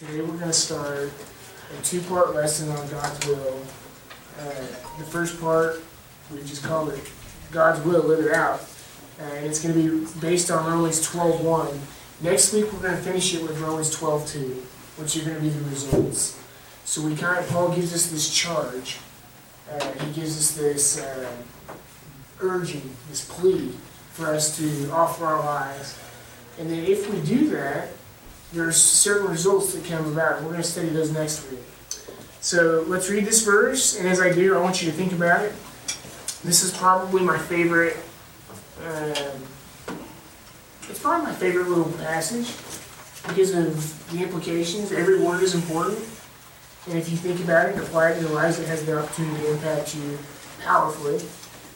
Today we're going to start a two-part lesson on God's will. Uh, the first part, we just called it God's will, live it out. Uh, and it's going to be based on Romans 12.1. Next week we're going to finish it with Romans 12.2, which are going to be the results. So we kind of, Paul gives us this charge. Uh, he gives us this uh, urging, this plea for us to offer our lives. And then if we do that, there's certain results that come about. We're going to study those next week. So let's read this verse, and as I do, I want you to think about it. This is probably my favorite. Um, it's probably my favorite little passage because of the implications. Every word is important, and if you think about it and apply it to your lives, it has the opportunity to impact you powerfully.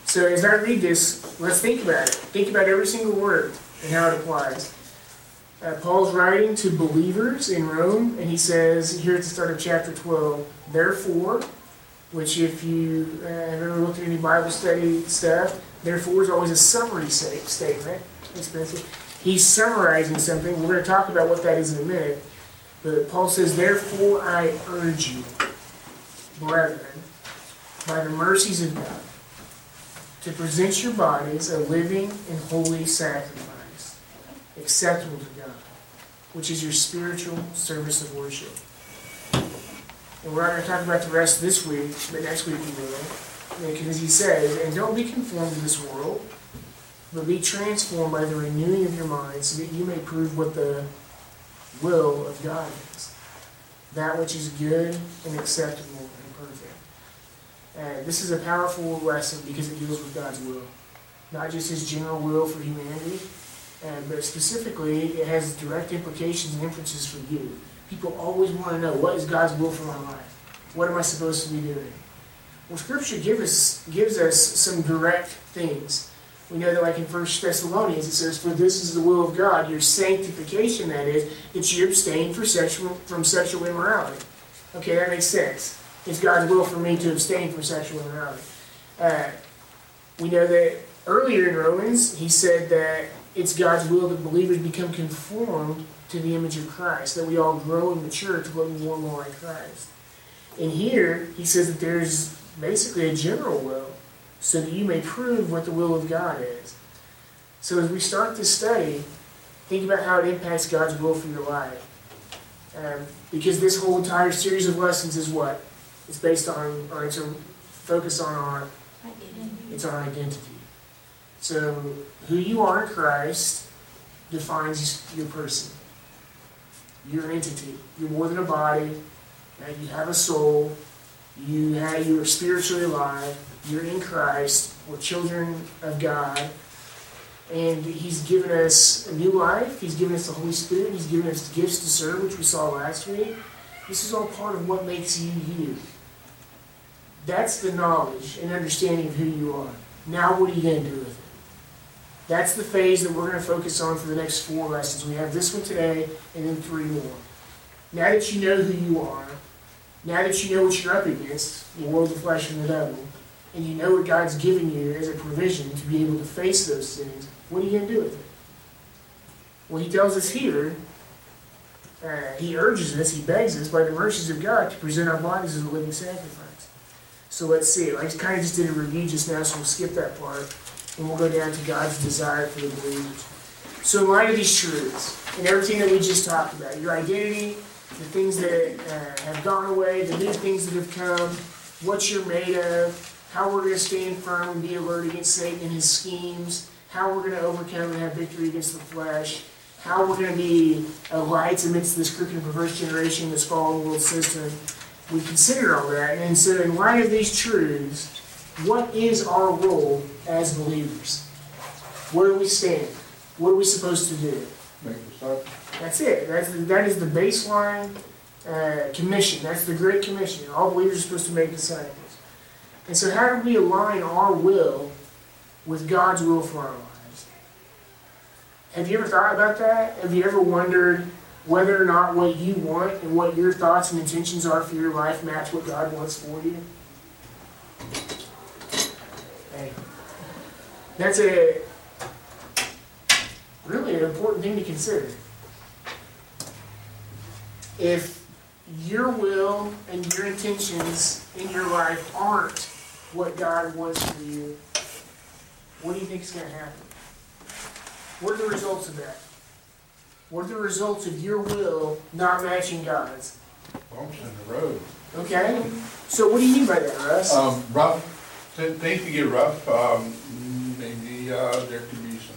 So as I read this, let's think about it. Think about every single word and how it applies. Uh, Paul's writing to believers in Rome, and he says here at the start of chapter 12, therefore, which if you uh, have ever looked at any Bible study stuff, therefore is always a summary statement. Expensive. He's summarizing something. We're going to talk about what that is in a minute. But Paul says, therefore I urge you, brethren, by the mercies of God, to present your bodies a living and holy sacrifice, acceptable to God, which is your spiritual service of worship. And we're not going to talk about the rest this week, but next week we will. Because he says, and don't be conformed to this world, but be transformed by the renewing of your mind, so that you may prove what the will of God is. That which is good and acceptable and perfect. And this is a powerful lesson because it deals with God's will. Not just his general will for humanity, and, but specifically, it has direct implications and inferences for you. People always want to know what is God's will for my life? What am I supposed to be doing? Well, Scripture give us, gives us some direct things. We know that, like in 1 Thessalonians, it says, For this is the will of God, your sanctification, that is, that you abstain sexual, from sexual immorality. Okay, that makes sense. It's God's will for me to abstain from sexual immorality. Uh, we know that earlier in Romans, he said that it's God's will that believers become conformed to the image of Christ, that we all grow and mature to look more and more like Christ. And here, he says that there's basically a general will, so that you may prove what the will of God is. So as we start this study, think about how it impacts God's will for your life. Um, because this whole entire series of lessons is what? It's based on, or it's a focus on our, it's our identity. So who you are in Christ defines your person. You're an entity. You're more than a body. You have a soul. You have, you are spiritually alive. You're in Christ. We're children of God. And He's given us a new life. He's given us the Holy Spirit. He's given us gifts to serve, which we saw last week. This is all part of what makes you you. That's the knowledge and understanding of who you are. Now, what are you going to do with it? That's the phase that we're going to focus on for the next four lessons. We have this one today and then three more. Now that you know who you are, now that you know what you're up against, the world, the flesh, and the devil, and you know what God's given you as a provision to be able to face those things, what are you going to do with it? Well, He tells us here, uh, He urges us, He begs us by the mercies of God to present our bodies as a living sacrifice. So let's see. I kind of just did a review just now, so we'll skip that part and we'll go down to God's desire for the believers. So, in light of these truths and everything that we just talked about, your identity, the things that uh, have gone away, the new things that have come, what you're made of, how we're going to stand firm and be alert against Satan and his schemes, how we're going to overcome and have victory against the flesh, how we're going to be uh, lights amidst this crooked and perverse generation, this fallen world system. We consider all that, and so in light of these truths, what is our role as believers? Where do we stand? What are we supposed to do? Make disciples. That's it. That's the, that is the baseline uh, commission. That's the Great Commission. All believers are supposed to make disciples. And so, how do we align our will with God's will for our lives? Have you ever thought about that? Have you ever wondered whether or not what you want and what your thoughts and intentions are for your life match what God wants for you? That's a really an important thing to consider. if your will and your intentions in your life aren't what God wants for you, what do you think is going to happen? What are the results of that? What are the results of your will not matching God's? Bumps in the road. Okay? So what do you mean by that, Russ? Um, rough, th- things can get rough, um, maybe, uh, there could be some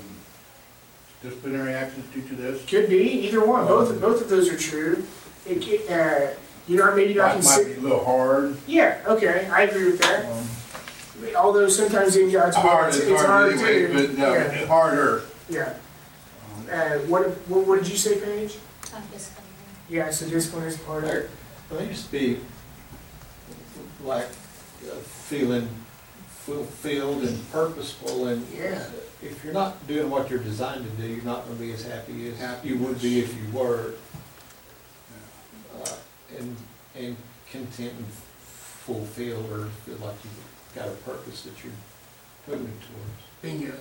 disciplinary actions due to this. Could be, either one. Both, both of those are true. It, ca- uh, you know, maybe not That might consider, be a little hard. yeah, okay, I agree with that. Um, Although sometimes in God's will, Hard it's, is it's hard hard anyway, to, but, no, yeah, harder. yeah. Um, Uh, what, what, what did you say, Paige? I'm disciplinary. Yeah, so discipline is part of it. Well, it used to be like uh, feeling fulfilled and purposeful and Yeah. if you're not doing what you're designed to do, you're not gonna be as happy as Happy. you would be if you were. Uh, And, and content and fulfilled or feel like you've got a purpose that you're moving towards. Bingo.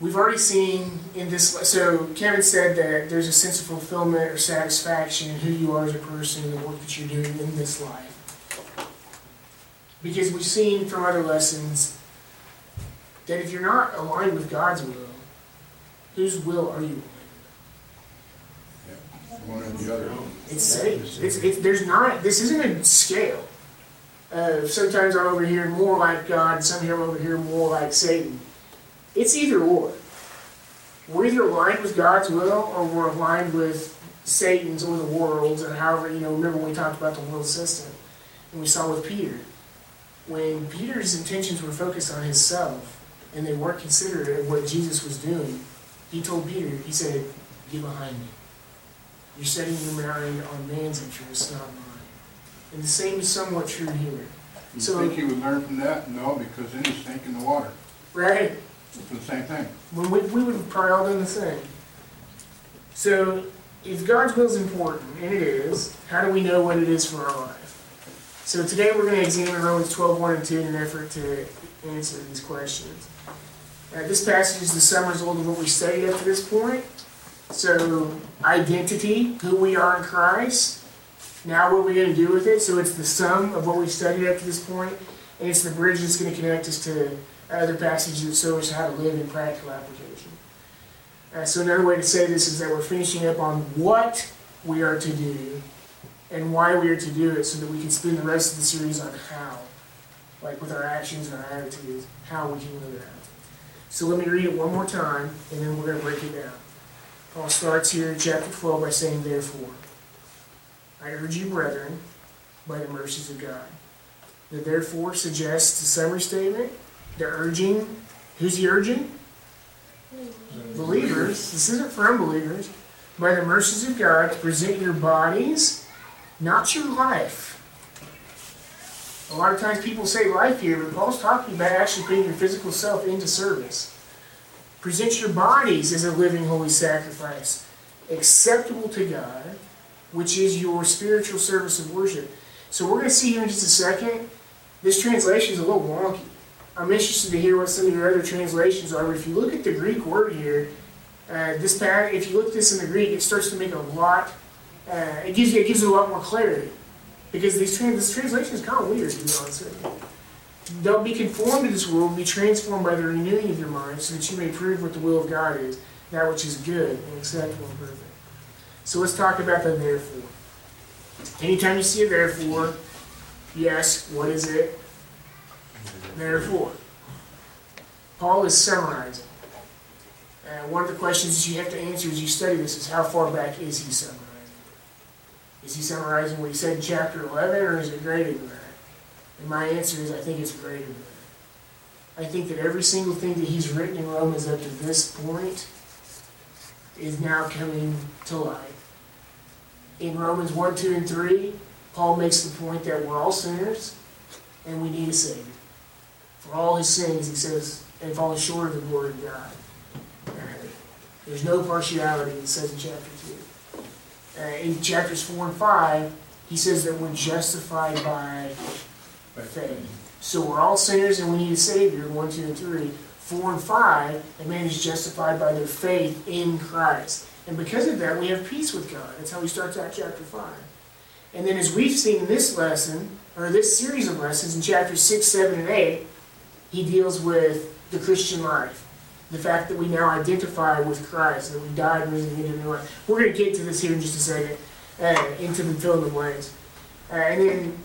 We've already seen in this, so Kevin said that there's a sense of fulfillment or satisfaction in who you are as a person and the work that you're doing in this life. Because we've seen from other lessons that if you're not aligned with God's will, whose will are you? Aligned? One or the other. It's Satan's. It's, it's, there's not, this isn't a scale. Uh, sometimes I'm over here more like God, some here I'm over here more like Satan. It's either or. We're either aligned with God's will or we're aligned with Satan's or the world's, or however, you know, remember when we talked about the world system? And we saw with Peter. When Peter's intentions were focused on himself and they weren't considerate of what Jesus was doing, he told Peter, he said, Get behind me. You're setting your mind on man's interests, not mine. And the same is somewhat true here. You So- think he would learn from that? No, because then he's thinking the water. Right? It's the same thing. When we, we would have probably all done the same. So, if God's will is important, and it is, how do we know what it is for our life? So today we're going to examine Romans 12, 1 and 2 in an effort to answer these questions. This passage is the sum result of what we studied up to this point. So, identity, who we are in Christ. Now, what we're we going to do with it? So, it's the sum of what we studied up to this point, and it's the bridge that's going to connect us to other passages that show us how to live in practical application. Uh, so, another way to say this is that we're finishing up on what we are to do and why we are to do it so that we can spend the rest of the series on how, like with our actions and our attitudes, how we can live it out. So, let me read it one more time, and then we're going to break it down. Paul starts here in chapter 12 by saying, Therefore, I urge you, brethren, by the mercies of God. The therefore suggests a summary statement. The urging, who's he urging? Believers. This isn't for unbelievers. By the mercies of God, to present your bodies, not your life. A lot of times people say life here, but Paul's talking about actually putting your physical self into service. Present your bodies as a living holy sacrifice, acceptable to God, which is your spiritual service of worship. So we're going to see here in just a second. This translation is a little wonky. I'm interested to hear what some of your other translations are. But if you look at the Greek word here, uh, this pad, if you look at this in the Greek, it starts to make a lot. Uh, it gives you it gives a lot more clarity because these trans, this translation is kind of weird to be honest with you. Don't be conformed to this world, be transformed by the renewing of your mind, so that you may prove what the will of God is, that which is good and acceptable and perfect. So let's talk about the therefore. Anytime you see a therefore, yes, what is it? Therefore. Paul is summarizing. And one of the questions you have to answer as you study this is how far back is he summarizing? Is he summarizing what he said in chapter 11 or is it greater than that? And my answer is I think it's greater than that. I think that every single thing that he's written in Romans up to this point is now coming to light. In Romans 1, 2, and 3, Paul makes the point that we're all sinners and we need a Savior. For all his sins, he says, and fallen short of the glory of God. There's no partiality, it says in chapter 2. Uh, in chapters 4 and 5, he says that we're justified by faith. So we're all sinners and we need a Savior, 1, 2, and 3. 4 and 5, a man is justified by their faith in Christ. And because of that, we have peace with God. That's how he starts out chapter 5. And then, as we've seen in this lesson, or this series of lessons in chapters 6, 7, and 8, he deals with the Christian life. The fact that we now identify with Christ, that we died and risen into new. We're going to get to this here in just a second, uh, into the fill in the blanks. Uh, and then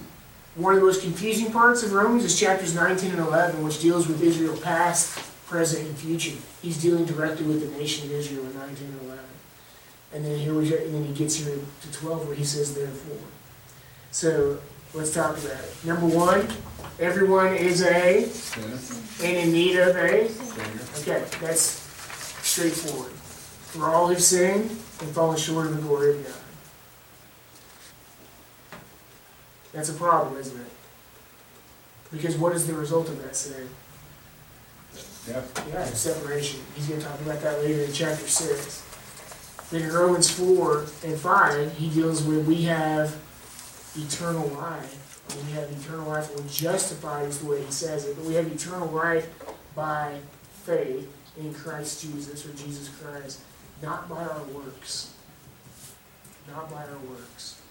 one of the most confusing parts of Romans is chapters 19 and 11, which deals with Israel past, present, and future. He's dealing directly with the nation of Israel in 19 and 11. And then here we and then he gets here to 12 where he says therefore. So let's talk about it. Number one, everyone is a Sinner, and in need of a. Okay, that's straightforward. For all have sinned and fallen short of the glory of God. That's a problem, isn't it? Because what is the result of that sin? Yeah, Yeah, separation. He's going to talk about that later in chapter 6. Then in Romans 4 and 5, he deals with we have eternal life. We have eternal life. We're justified, is the way he says it. But we have eternal life by faith in Christ Jesus or Jesus Christ, not by our works. Not by our works.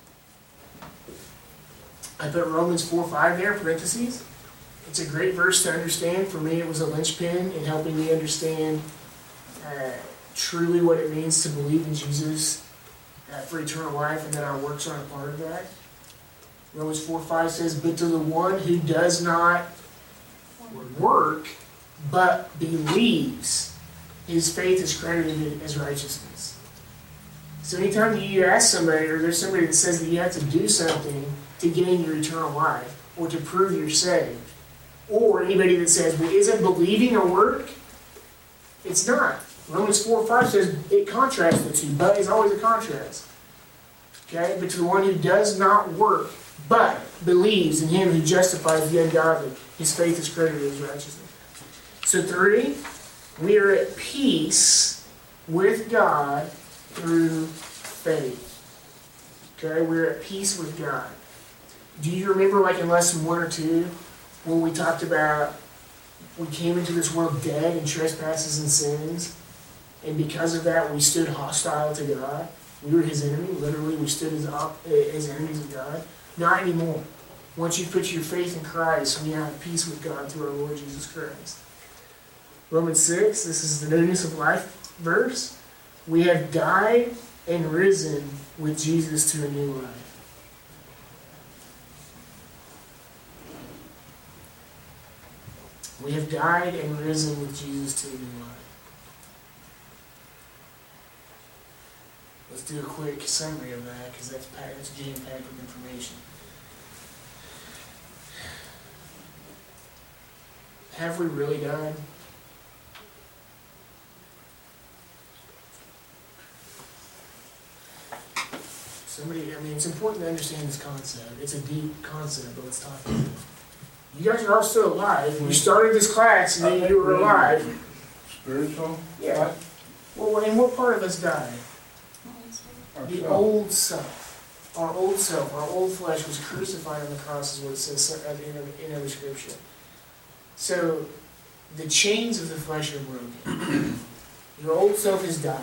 I put Romans 4 5 there, parentheses. It's a great verse to understand. For me, it was a linchpin in helping me understand uh, truly what it means to believe in Jesus uh, for eternal life, and that our works aren't a part of that. Romans 4 5 says, But to the one who does not work, but believes, his faith is credited as righteousness. So anytime you ask somebody, or there's somebody that says that you have to do something to gain your eternal life, or to prove you're saved, or anybody that says, well, isn't believing a work? It's not. Romans 4 5 says it contrasts the two, but it's always a contrast. Okay? But to the one who does not work, but believes in him who justifies the ungodly, his faith is credited as righteousness. So, three, we are at peace with God through faith. Okay? We're at peace with God. Do you remember, like in lesson one or two, when we talked about we came into this world dead in trespasses and sins, and because of that we stood hostile to God. We were His enemy. Literally, we stood as, op- as enemies of God. Not anymore. Once you put your faith in Christ, we have peace with God through our Lord Jesus Christ. Romans 6, this is the newness of life verse. We have died and risen with Jesus to a new life. We have died and risen with Jesus to a new life. Let's do a quick summary of that because that's packed, that's jam-packed with information. Have we really died? Somebody, I mean, it's important to understand this concept. It's a deep concept, but let's talk about it. You guys are all still alive. You started this class and then you were alive. spiritual, Yeah. Well, and what part of us died? The ourselves. old self. Our old self, our old flesh was crucified on the cross, is what it says at the end of, in other scripture. So, the chains of the flesh are broken. Your old self has died.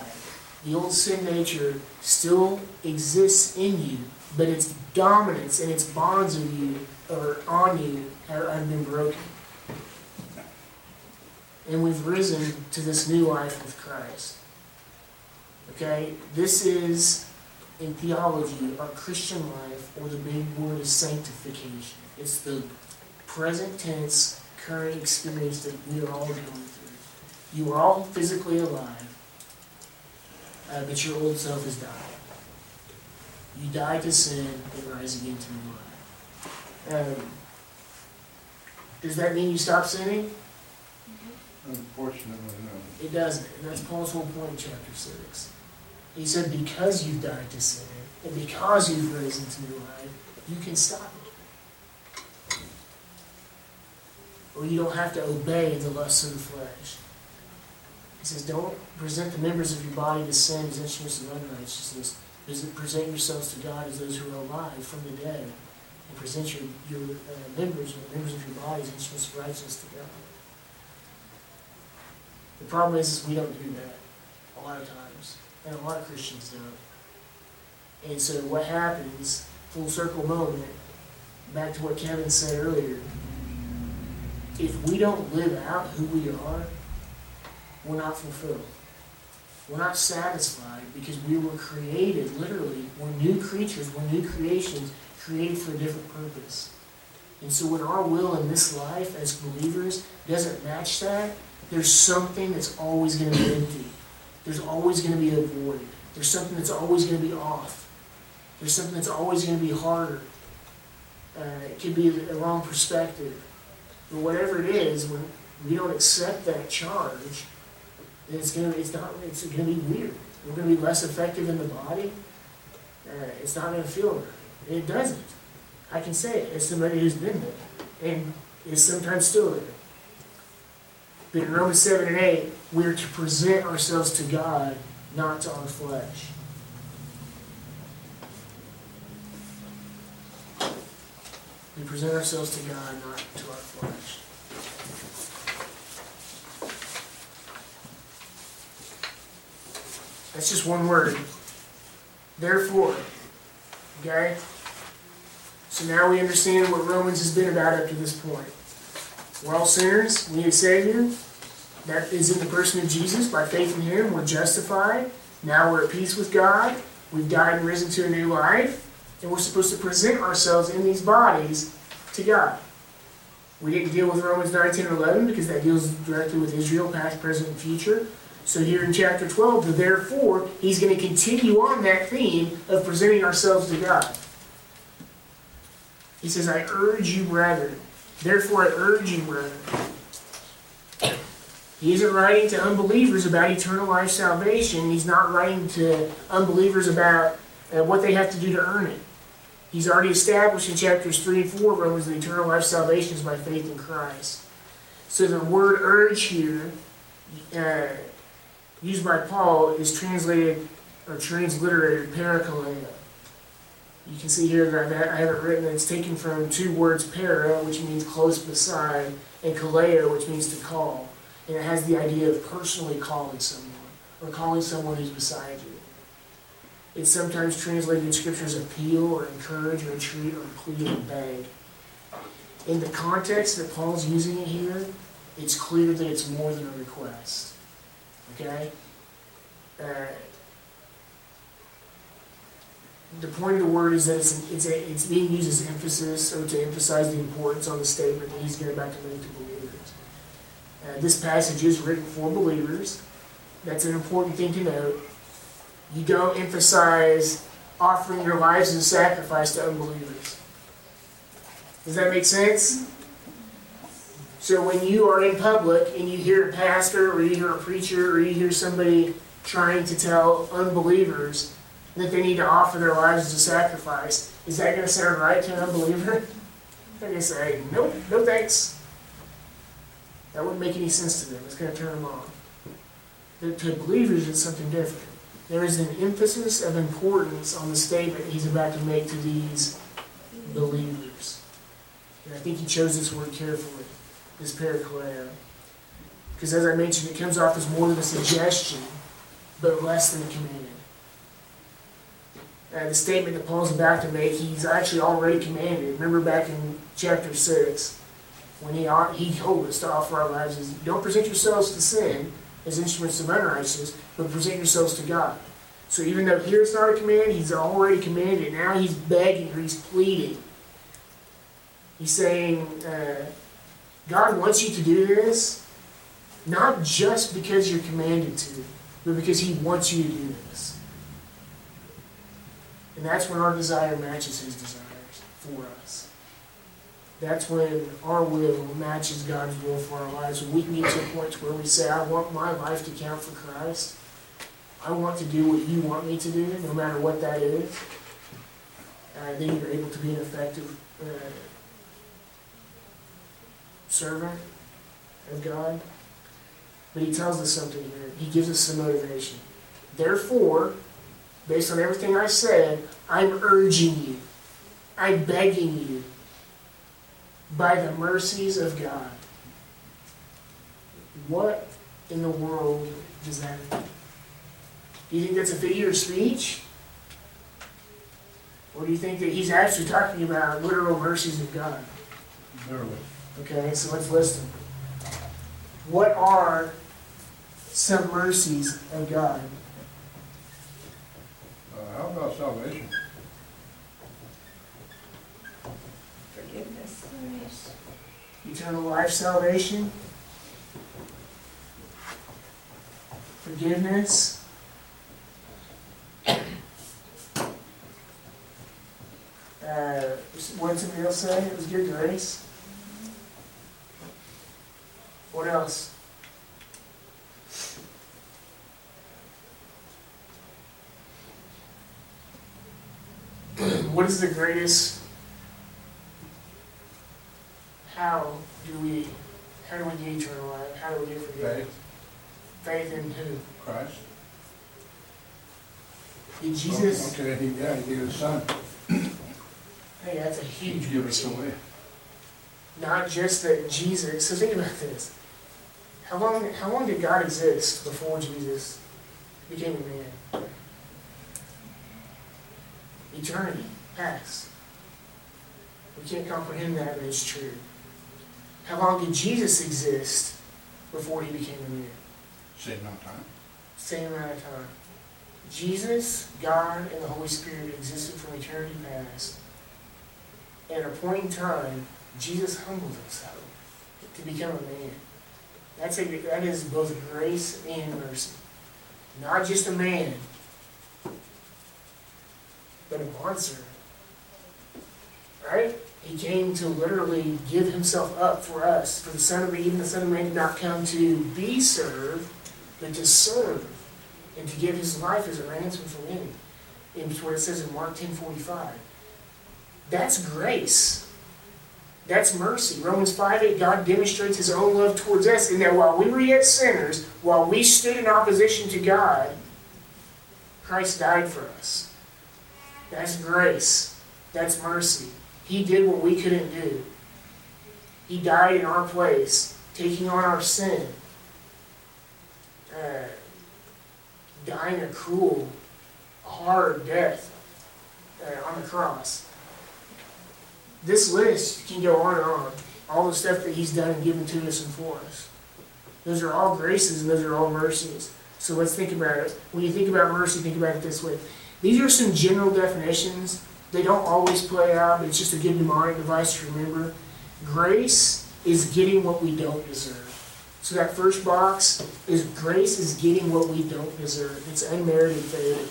The old sin nature still exists in you, but its dominance and its bonds of you or on you are, have been broken. And we've risen to this new life with Christ. Okay, this is in theology our Christian life, or the big word is sanctification. It's the present tense, current experience that we are all going through. You are all physically alive, uh, but your old self has died. You died to sin and rise again to new life. Um, does that mean you stop sinning? Unfortunately, no. It doesn't, and that's Paul's whole point in chapter six. He said, because you've died to sin, and because you've risen to new life, you can stop it. Or you don't have to obey the lusts of the flesh. He says, don't present the members of your body to sin as instruments of unrighteousness. Present- yourselves to God as those who are alive from the dead. And present your, your uh, members, or members of your body as instruments of righteousness to God. The problem is, is we don't do that a lot of times. And a lot of Christians don't. And so what happens, full circle moment, back to what Kevin said earlier, if we don't live out who we are, we're not fulfilled. We're not satisfied because we were created, literally, we're new creatures, we're new creations, created for a different purpose. And so when our will in this life as believers doesn't match that, there's something that's always going to be empty. There's always going to be a void. There's something that's always going to be off. There's something that's always going to be harder. Uh, it could be a wrong perspective. But whatever it is, when we don't accept that charge, then it's gonna it's not it's gonna be weird. We're gonna be less effective in the body. Uh, it's not gonna feel right. It doesn't. I can say it as somebody who's been there and is sometimes still there. But in Romans 7 and 8, we are to present ourselves to God, not to our flesh. We present ourselves to God, not to our flesh. That's just one word. Therefore, okay? So now we understand what Romans has been about up to this point. We're all sinners, we need a Savior. That is in the person of Jesus. By faith in Him, we're justified. Now we're at peace with God. We've died and risen to a new life. And we're supposed to present ourselves in these bodies to God. We didn't deal with Romans 9, 10, and 11 because that deals directly with Israel, past, present, and future. So here in chapter 12, therefore, he's going to continue on that theme of presenting ourselves to God. He says, I urge you, brethren. Therefore, I urge you, brethren. He isn't writing to unbelievers about eternal life salvation. He's not writing to unbelievers about uh, what they have to do to earn it. He's already established in chapters 3 and 4 of Romans that eternal life salvation is by faith in Christ. So the word urge here, uh, used by Paul, is translated or transliterated parakaleo. You can see here that I have it written, it's taken from two words para, which means close beside, and kaleo, which means to call. And it has the idea of personally calling someone, or calling someone who's beside you. It's sometimes translated in scripture as appeal, or encourage, or entreat, or plead, or beg. In the context that Paul's using it here, it's clear that it's more than a request. Okay? Uh, the point of the word is that it's, it's, a, it's being used as emphasis or to emphasize the importance on the statement that he's going about to make to believers. Uh, this passage is written for believers. That's an important thing to note. You don't emphasize offering your lives as a sacrifice to unbelievers. Does that make sense? So when you are in public and you hear a pastor or you hear a preacher or you hear somebody trying to tell unbelievers that they need to offer their lives as a sacrifice, is that going to sound right to an unbeliever? They're going to say, nope, no thanks. That wouldn't make any sense to them. It's going to turn them off. But to believers, it's something different. There is an emphasis of importance on the statement he's about to make to these believers. And I think he chose this word carefully, this parakaleo. Because as I mentioned, it comes off as more than a suggestion, but less than a command. Uh, the statement that Paul's about to make, he's actually already commanded. Remember back in chapter 6, when he, he told us to offer our lives as, don't present yourselves to sin as instruments of unrighteousness, but present yourselves to God. So even though here it's not a command, he's already commanded. Now he's begging or he's pleading. He's saying, uh, God wants you to do this, not just because you're commanded to, but because he wants you to do this. And that's when our desire matches his desires for us. That's when our will matches God's will for our lives. When we can get to a point where we say, I want my life to count for Christ. I want to do what you want me to do, no matter what that is. Uh, then you're able to be an effective uh, servant of God. But he tells us something here. He gives us some motivation. Therefore, based on everything I said, I'm urging you, I'm begging you, by the mercies of God. What in the world does that mean? Do you think that's a figure of speech? Or do you think that he's actually talking about literal mercies of God? Literally. Okay, so let's list them. What are some mercies of God? How about salvation? Forgiveness. Eternal life, salvation, forgiveness. Uh, what did somebody else say? It was good grace. What else? What is the greatest how do we, how do we get eternal life? How do we get forgiveness? Faith, Faith in who? Christ. In Jesus? Okay, he, yeah, he gave his son. Hey, that's a He huge gave us away. Not just that Jesus, so think about this. How long, how long did God exist before Jesus became a man? Eternity, past. We can't comprehend that, but it's true. How long did Jesus exist before he became a man? Same amount of time. Same amount of time. Jesus, God, and the Holy Spirit existed from eternity past. At a point in time, Jesus humbled himself to become a man. That's a, that is both grace and mercy. Not just a man, but a monster. Right? He came to literally give himself up for us. For the Son of even the Son of Man did not come to be served, but to serve and to give his life as a ransom for many. It's what it says in Mark ten forty five. That's grace. That's mercy. Romans 5 8, God demonstrates his own love towards us in that while we were yet sinners, while we stood in opposition to God, Christ died for us. That's grace. That's mercy. He did what we couldn't do. He died in our place, taking on our sin. Uh, dying a cruel, hard death uh, on the cross. This list can go on and on. All the stuff that he's done and given to us and for us. Those are all graces and those are all mercies. So let's think about it. When you think about mercy, think about it this way. These are some general definitions. They don't always play out, but it's just a good mnemonic device to remember. Grace is getting what we don't deserve. So that first box is grace is getting what we don't deserve. It's unmerited favor.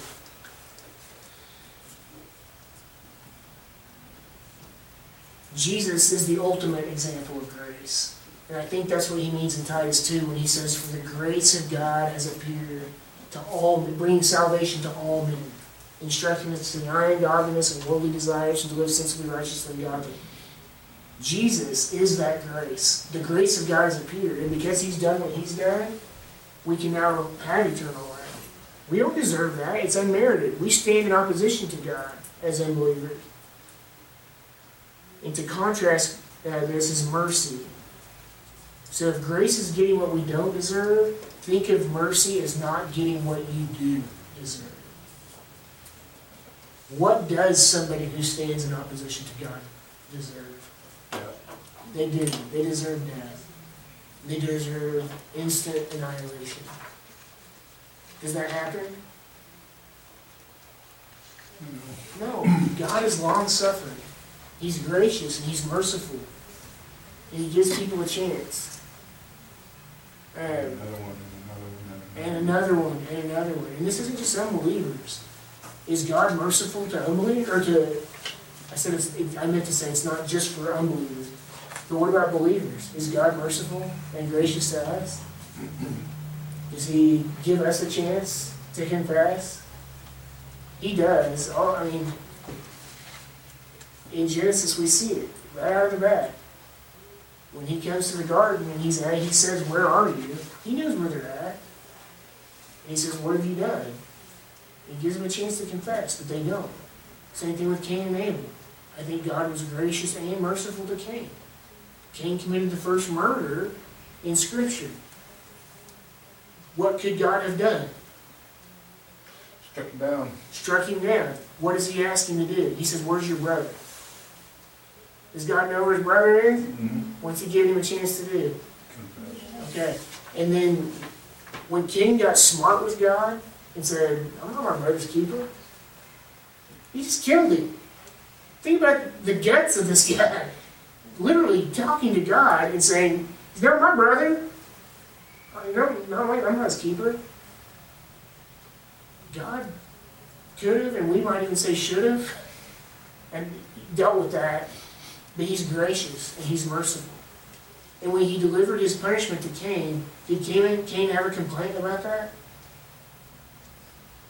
Jesus is the ultimate example of grace. And I think that's what he means in Titus 2 when he says, For the grace of God has appeared to all bringing salvation to all men, instructing us to deny godliness and worldly desires and to live sensibly, righteously, godly. Jesus is that grace. The grace of God has appeared. And because he's done what he's done, we can now have eternal life. We don't deserve that. It's unmerited. We stand in opposition to God as unbelievers. And to contrast uh, this is mercy. So if grace is getting what we don't deserve, think of mercy as not getting what you do deserve. What does somebody who stands in opposition to God deserve? They didn't. They deserve death. They deserve instant annihilation. Does that happen? No. God is long suffering. He's gracious and he's merciful. And he gives people a chance. Um, Another one, and and another one. another one, and another one. And this isn't just unbelievers. Is God merciful to unbelievers? Or to, I said, it, I meant to say it's not just for unbelievers. But what about believers? Is God merciful and gracious to us? Does He give us a chance to confess? He does. All, I mean, in Genesis we see it right out of the bat. When he comes to the garden and he's at, he says, "Where are you?" He knows where they're at. And he says, "What have you done?" He gives them a chance to confess, but they don't. Same thing with Cain and Abel. I think God was gracious and merciful to Cain. Cain committed the first murder in Scripture. What could God have done? Struck him down. struck him down. What does he ask him to do? He says, Where's your brother? Does God know where his brother is? Mm-hmm. What's he giving him a chance to do? Confess. Okay. And then when Cain got smart with God and said, I'm not my brother's keeper, he just killed him. Think about the guts of this guy. Literally talking to God and saying, He's not my brother. Uh, No, no, wait, I'm not his keeper. God could have, and we might even say should have, and dealt with that, but he's gracious and he's merciful. And when he delivered his punishment to Cain, did Cain, Cain ever complain about that?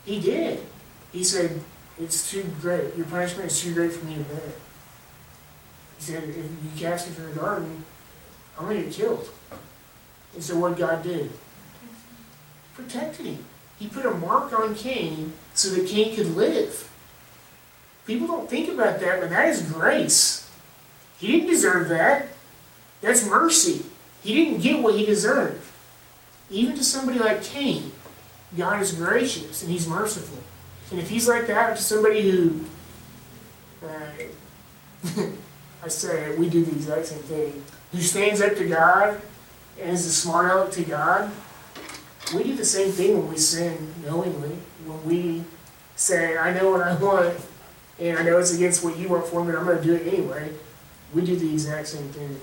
He did. He said, It's too great. Your punishment is too great for me to bear. He said, If you cast me from the garden, I'm going to get killed. And so what God did? Protected him. He put a mark on Cain so that Cain could live. People don't think about that, but that is grace. He didn't deserve that. That's mercy. He didn't get what he deserved. Even to somebody like Cain, God is gracious and he's merciful. And if he's like that to somebody who, uh, I say we do the exact same thing, who stands up to God and is a smart aleck to God, we do the same thing when we sin knowingly. When we say, I know what I want, and I know it's against what you want for me, but I'm going to do it anyway. We do the exact same thing.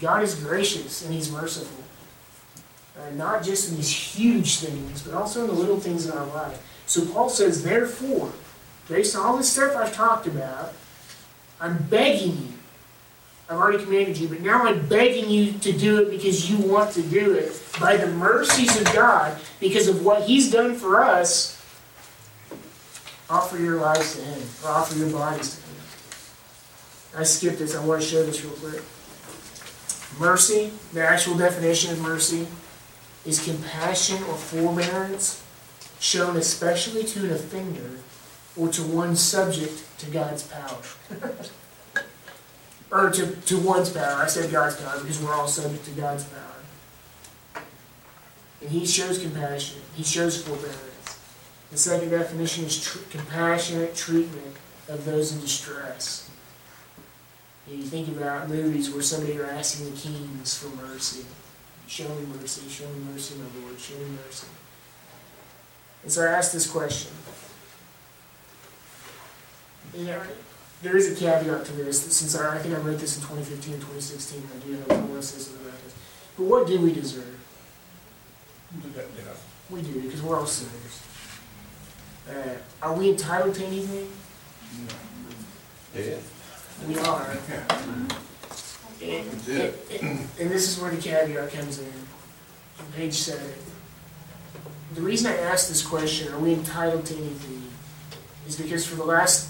God is gracious and He's merciful. Uh, not just in these huge things, but also in the little things in our life. So Paul says, therefore, based on all this stuff I've talked about, I'm begging you. I've already commanded you, but now I'm begging you to do it because you want to do it. By the mercies of God, because of what He's done for us, offer your lives to Him, or offer your bodies to Him. I skipped this, I want to show this real quick. Mercy, the actual definition of mercy, is compassion or forbearance shown especially to an offender or to one subject to God's power. or to, to one's power. I said God's power because we're all subject to God's power. And he shows compassion, he shows forbearance. The second definition is tr- compassionate treatment of those in distress. You think about movies where somebody are asking the kings for mercy. Show me mercy, show me mercy, my Lord, show me mercy. And so I asked this question. You know, there is a caveat to this, since I, I think I wrote this in 2015 and 2016, I do have one list about this. But what do we deserve? Yeah. We do, because we're all sinners. Uh, are we entitled to anything? No. Yeah. We are. Yeah. And, and- and this is where the caveat comes in, on page seven. The reason I asked this question, are we entitled to anything, is because for the last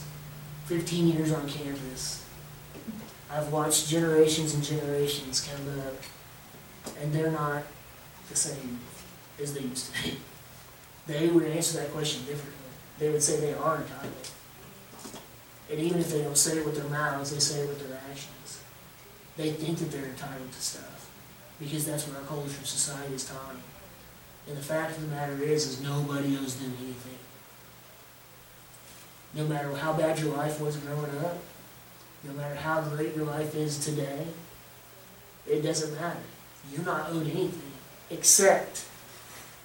fifteen years on campus, I've watched generations and generations come up, and they're not the same as they used to be. They would answer that question differently. They would say they are entitled. And even if they don't say it with their mouths, they say it with their they think that they're entitled to stuff because that's what our culture, and society is taught. And the fact of the matter is, is nobody owes them anything. No matter how bad your life was growing up, no matter how great your life is today, it doesn't matter. You're not owed anything except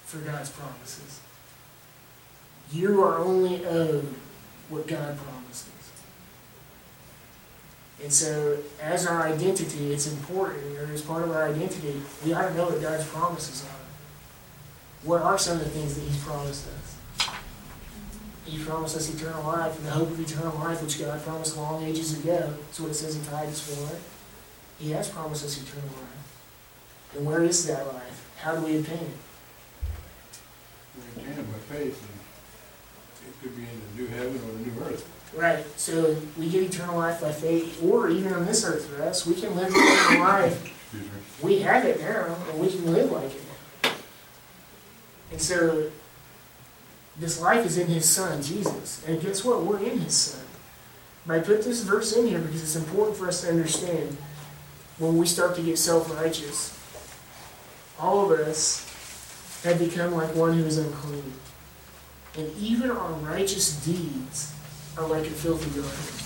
for God's promises. You are only owed what God promises. And so, as our identity, it's important, or as part of our identity, we ought to know what God's promises are. What are some of the things that He's promised us? He promised us eternal life, and the hope of eternal life, which God promised long ages ago. That's what it says in Titus 4. He has promised us eternal life. And where is that life? How do we obtain it? We obtain it by faith, it could be in the new heaven or the new earth. Right, so we get eternal life by faith, or even on this earth for us, we can live eternal life Excuse me. we have it now, and we can live like it now. And so, this life is in His Son, Jesus. And guess what? We're in His Son. But I put this verse in here because it's important for us to understand when we start to get self righteous. All of us have become like one who is unclean. And even our righteous deeds are like a filthy garment.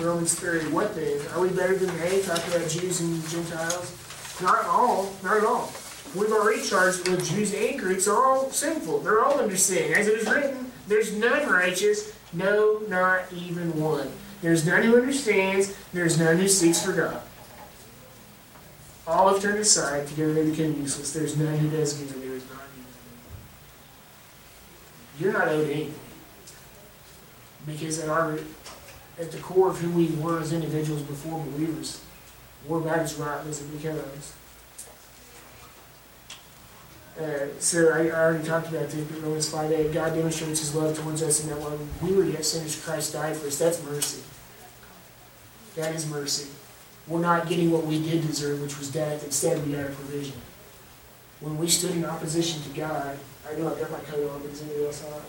Romans 3, what then? Are we better than they? Talking about Jews and Gentiles? Not at all, not at all. We've already charged with Jews and Greeks are all sinful. They're all under sin. As it is written, there's none righteous, no, not even one. There's none who understands, there's none who seeks for God. All have turned aside, together they become useless. There's none who does good, and there is not even one. You're not owed anything. Because at our at the core of who we were as individuals before believers, we're about as rotten as it becomes. Uh, so I, I already talked about this, but Romans 5 8, God demonstrates his love towards us in that while we were yet sinners, Christ died for us. That's mercy. That is mercy. We're not getting what we did deserve, which was death. Instead, we got a provision. When we stood in opposition to God, I know I've got my coat on, but does anybody else on?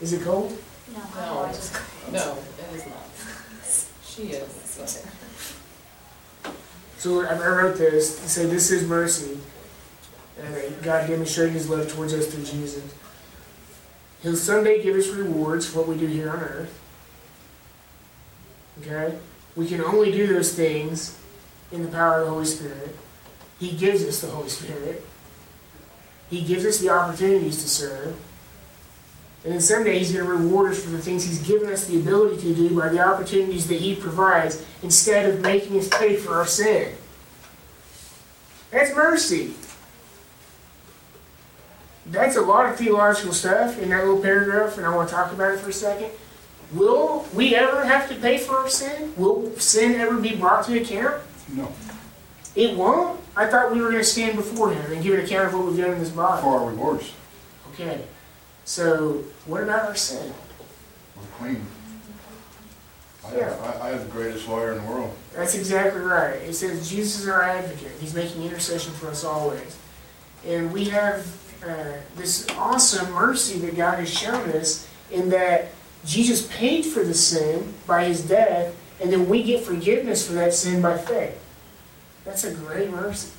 Is it cold? No, I just, no, it is not. She is, so. So I I wrote this to say this is mercy, and that God demonstrated His love towards us through Jesus. He'll someday give us rewards for what we do here on earth. Okay, we can only do those things in the power of the Holy Spirit. He gives us the Holy Spirit. He gives us the opportunities to serve. And then someday He's going to reward us for the things He's given us the ability to do by the opportunities that He provides instead of making us pay for our sin. That's mercy. That's a lot of theological stuff in that little paragraph, and I want to talk about it for a second. Will we ever have to pay for our sin? Will sin ever be brought to account? No, It won't. I thought we were going to stand before Him and give an account of what we've done in this body. for our rewards, Okay. So, what about our sin? we're clean. I have, I I have the greatest lawyer in the world. That's exactly right. It says Jesus is our advocate. He's making intercession for us always. And we have uh, this awesome mercy that God has shown us in that Jesus paid for the sin by his death, and then we get forgiveness for that sin by faith. That's a great mercy.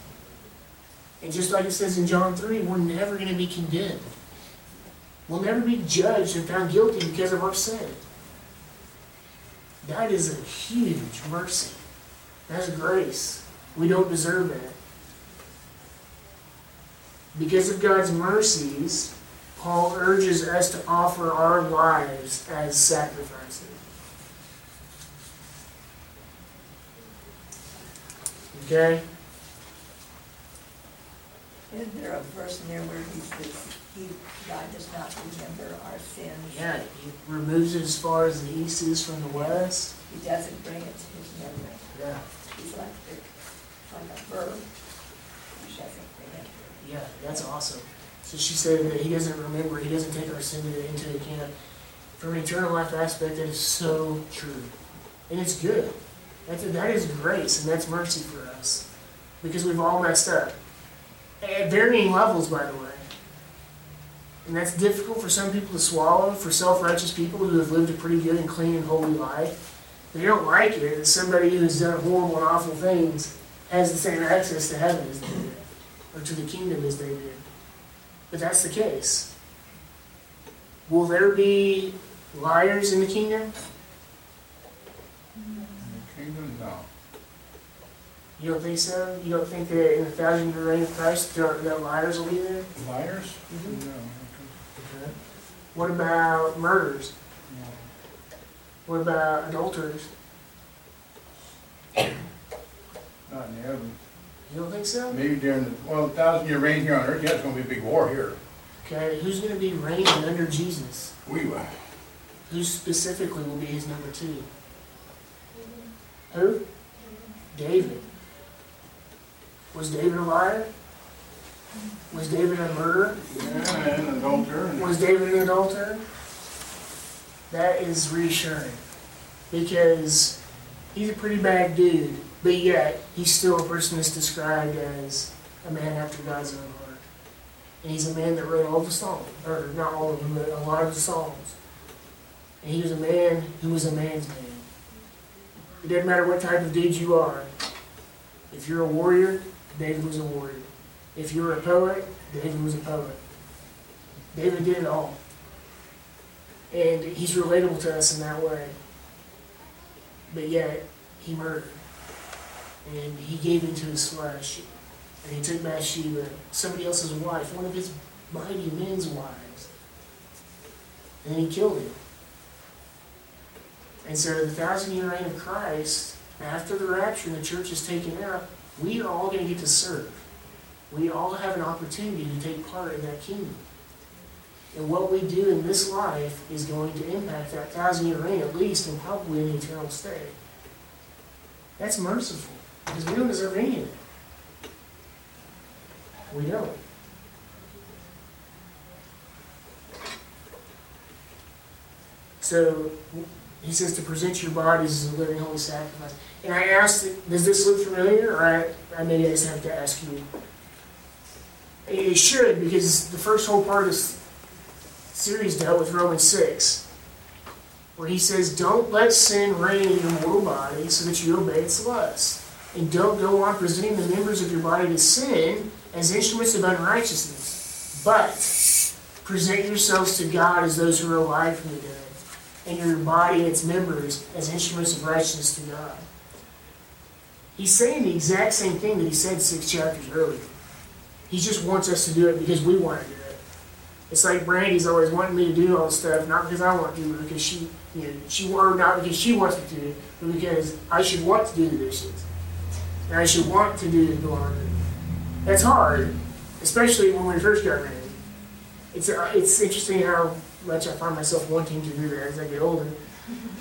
And just like it says in John 3, we're never going to be condemned. We'll never be judged and found guilty because of our sin. That is a huge mercy. That's grace. We don't deserve that. Because of God's mercies, Paul urges us to offer our lives as sacrifices. Okay? Isn't there a verse in there where he says, he, God does not remember our sins? Yeah, he removes it as far as the east is from the west. He doesn't bring it to his memory. Yeah. He's like, the- like a verb, which doesn't remember. Yeah, that's awesome. So she said that he doesn't remember, he doesn't take our sin into account. From an eternal life aspect, that is so true. And it's good. That's, that is grace, and that's mercy for us. Because we've all messed up. At varying levels, by the way. And that's difficult for some people to swallow, for self-righteous people who have lived a pretty good and clean and holy life. They don't like it that somebody who's done horrible and awful things has the same access to heaven as they did, or to the kingdom as they did. But that's the case. Will there be liars in the kingdom? In the kingdom, no. You don't think so? You don't think that in the thousand year reign of Christ that that liars will be there? Liars? Mhm. No. Okay. What about murders? no. What about adulterers? Not in heaven. You don't think so? Maybe during the, well, thousand year reign here on earth, yeah, it's gonna be a big war here. Okay, who's going to be reigning under Jesus? We, uh, Who specifically will be his number two? Who? David. Was David a liar? Was David a murderer? yeah, and adulterer, Was David an adulterer? That is reassuring because he's a pretty bad dude, but yet he's still a person that's described as a man after God's own heart. And he's a man that wrote all the Psalms, or not all of them, but a lot of the Psalms. And he was a man who was a man's man. It doesn't matter what type of dude you are, If you're a warrior, David was a warrior. If you're a poet, David was a poet. David did it all. And he's relatable to us in that way. But yet, he murdered. And he gave into his flesh. And he took Bathsheba, somebody else's wife, one of his mighty men's wives. And he killed him. And so the thousand year reign of Christ, after the rapture and the church is taken out, we are all going to get to serve. We all have an opportunity to take part in that kingdom. And what we do in this life is going to impact that thousand year reign at least and probably an eternal stay. That's merciful because we don't deserve any of it. We don't. So he says to present your bodies as a living holy sacrifice. And I asked, does this look familiar? Or I, I maybe I just have to ask you. It should, because the first whole part of this series dealt with Romans 6, where he says, Don't let sin reign in your mortal body so that you obey its lusts. And don't go on presenting the members of your body to sin as instruments of unrighteousness, but present yourselves to God as those who are alive from the dead, and your body and its members as instruments of righteousness to God. He's saying the exact same thing that he said six chapters earlier. He just wants us to do it because we want to do it. It's like Brandy's always wanting me to do all this stuff, not because I want to, but because she, you know, she or not because she wants me to, do it, but because I should want to do the dishes, and I should want to do the laundry. That's hard, especially when we first got married. It's uh, it's interesting how much I find myself wanting to do that as I get older.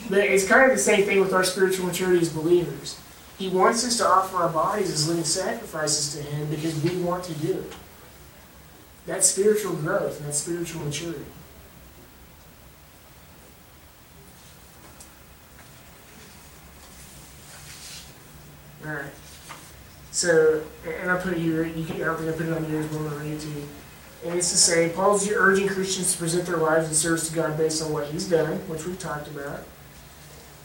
But it's kind of the same thing with our spiritual maturity as believers. He wants us to offer our bodies as living sacrifices to Him because we want to do it. That's spiritual growth and that's spiritual maturity. All right. So, and I put it here, you can, I don't think I put it on yours, but I'm going to read it to you. And it's to say, Paul's urging Christians to present their lives in service to God based on what he's done, which we've talked about.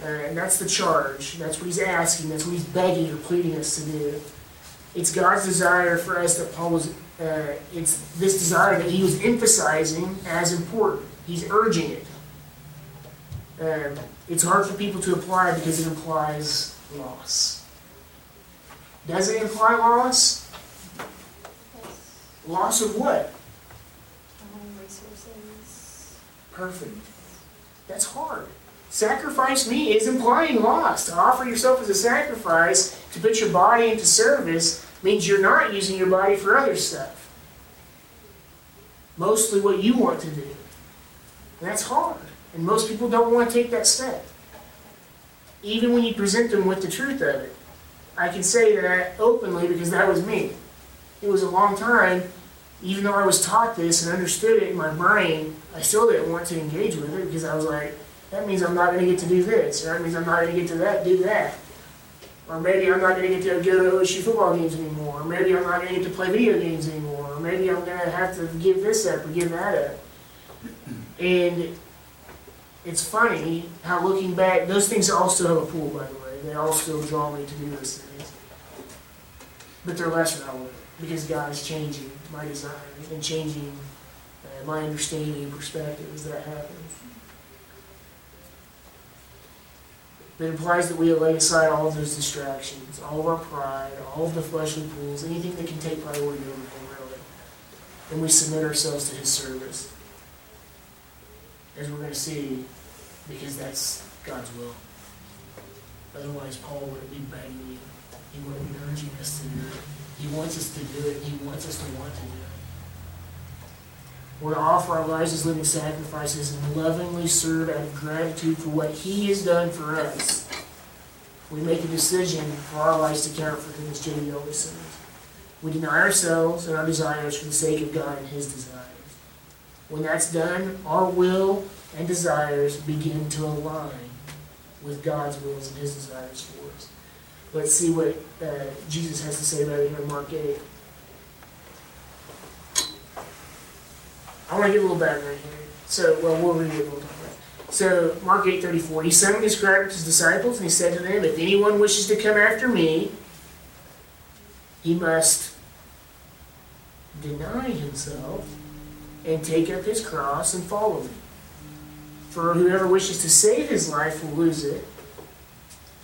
Uh, and that's the charge. That's what he's asking. That's what he's begging or pleading us to do. It's God's desire for us that Paul was, uh, it's this desire that he was emphasizing as important. He's urging it. Um, it's hard for people to apply because it implies loss. Does it imply loss? Loss of what? resources. Perfect. That's hard. Sacrifice me is implying loss. To offer yourself as a sacrifice, to put your body into service, means you're not using your body for other stuff. Mostly what you want to do. And that's hard. And most people don't want to take that step. Even when you present them with the truth of it. I can say that openly because that was me. It was a long time, even though I was taught this and understood it in my brain, I still didn't want to engage with it because I was like, that means I'm not going to get to do this, or that means I'm not going to get to that, do that. Or maybe I'm not going to get to go to OSU football games anymore, or maybe I'm not going to get to play video games anymore, or maybe I'm going to have to give this up or give that up. And it's funny how looking back, those things all still have a pool, by the way. They all still draw me to do those things. But they're less relevant because God is changing my desires and changing uh, my understanding and perspective as that happens. It implies that we lay aside all of those distractions, all of our pride, all of the fleshly pools, anything that can take priority over Him, really. And we submit ourselves to His service. As we're going to see, because that's God's will. Otherwise, Paul wouldn't be begging you. He wouldn't be urging us to do it. He wants us to do it. He wants us to want to do it. We're to offer our lives as living sacrifices and lovingly serve out of gratitude for what He has done for us. We make a decision for our lives to count for Him, as J.D. always says. We deny ourselves and our desires for the sake of God and His desires. When that's done, our will and desires begin to align with God's wills and His desires for us. Let's see what uh, Jesus has to say about it here in Mark 8. I want to give a little background here. So, well, we'll read it. We'll talk about. So, Mark 8 34. He summoned his crowd his disciples, and he said to them, If anyone wishes to come after me, he must deny himself and take up his cross and follow me. For whoever wishes to save his life will lose it.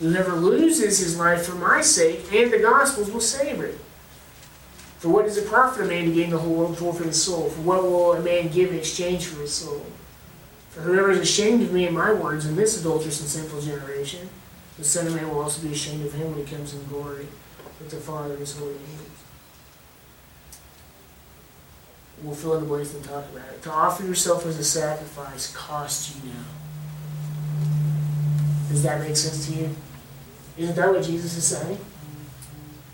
Whoever loses his life for my sake and the gospel's will save it. For what does it profit a man to gain the whole world and forfeit his soul? For what will a man give in exchange for his soul? For whoever is ashamed of me and my words in this adulterous and sinful generation, the Son of Man will also be ashamed of him when he comes in glory with the Father and his holy angels. We'll fill in the blanks and talk about it. To offer yourself as a sacrifice costs you now. Does that make sense to you? Isn't that what Jesus is saying?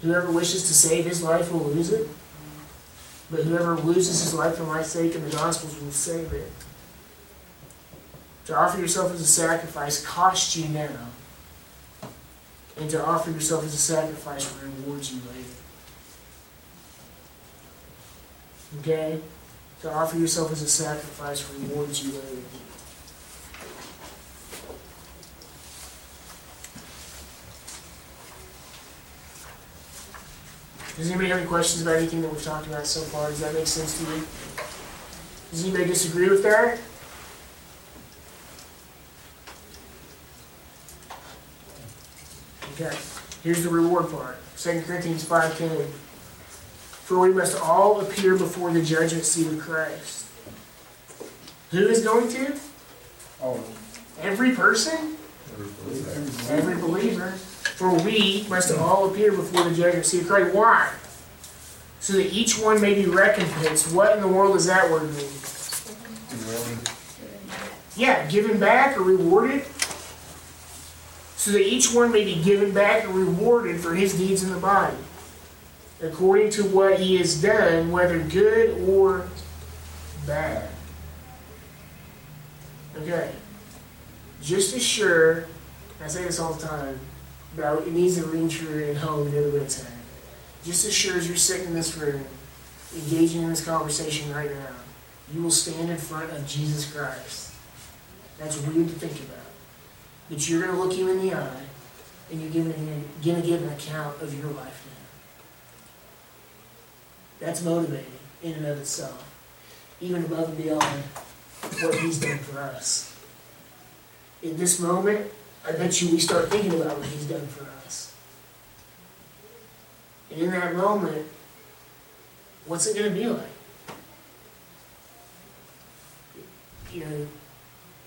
Whoever wishes to save his life will lose it, but whoever loses his life for my sake and the gospel's will save it. To offer yourself as a sacrifice costs you now, and to offer yourself as a sacrifice rewards you later. Okay? To offer yourself as a sacrifice rewards you later. Does anybody have any questions about anything that we've talked about so far? Does that make sense to you? Does anybody disagree with that? Okay, here's the reward part. Second Corinthians five ten. For we must all appear before the judgment seat of Christ. Who is going to? Oh, Every person? Every believer. Every believer. For we must all appear before the judgment seat of Christ. Why? So that each one may be recompensed. What in the world does that word mean? Yeah, given back or rewarded. So that each one may be given back or rewarded for his deeds in the body, according to what he has done, whether good or bad. Okay. Just as sure, I say this all the time, but it needs to ring true in home to everybody's head. Just as sure as you're sitting in this room, engaging in this conversation right now, you will stand in front of Jesus Christ. That's weird to think about. But you're going to look him in the eye, and you're going to give an account of your life now. That's motivating in and of itself, even above and beyond what he's done for us. In this moment, I bet you we start thinking about what he's done for us. And in that moment, what's it going to be like? You know,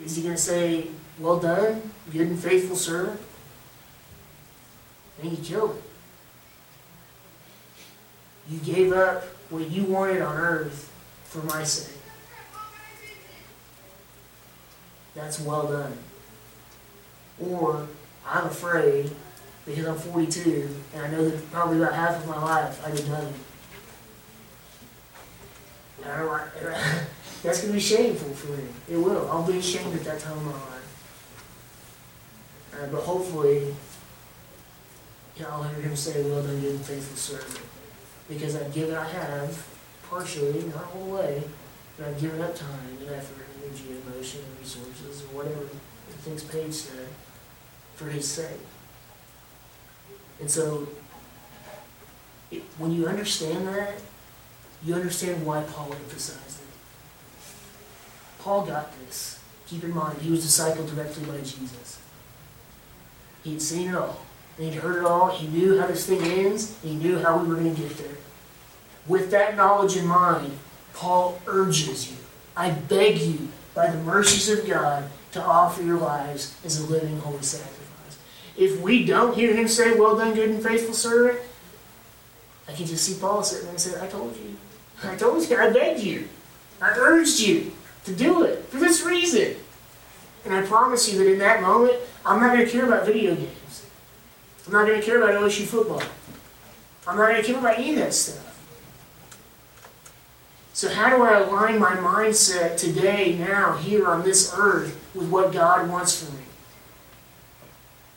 is he going to say, Well done, good and faithful servant? And you killed it. You gave up what you wanted on earth for my sake. That's well done. Or, I'm afraid, because I'm 42, and I know that probably about half of my life I did nothing. That's going to be shameful for me. It will. I'll be ashamed at that time of my life. Uh, but hopefully, you know, I'll hear him say, well done, good and faithful servant. Because I've given, I have, partially, not all the way, but I've given up time and effort and energy and emotion and resources, or whatever the things Paige said, for his sake. And so, it, when you understand that, you understand why Paul emphasized it. Paul got this. Keep in mind, he was discipled directly by Jesus. He had seen it all. He'd heard it all. He knew how this thing ends. He knew how we were going to get there. With that knowledge in mind, Paul urges you, I beg you, by the mercies of God, to offer your lives as a living holy sacrifice. If we don't hear him say, Well done, good and faithful servant, I can just see Paul sitting there and say, I told you. I told you. I begged you. I urged you to do it for this reason. And I promise you that in that moment, I'm not going to care about video games. I'm not going to care about OSU football. I'm not going to care about any of that stuff. So, how do I align my mindset today, now, here on this earth, with what God wants for me?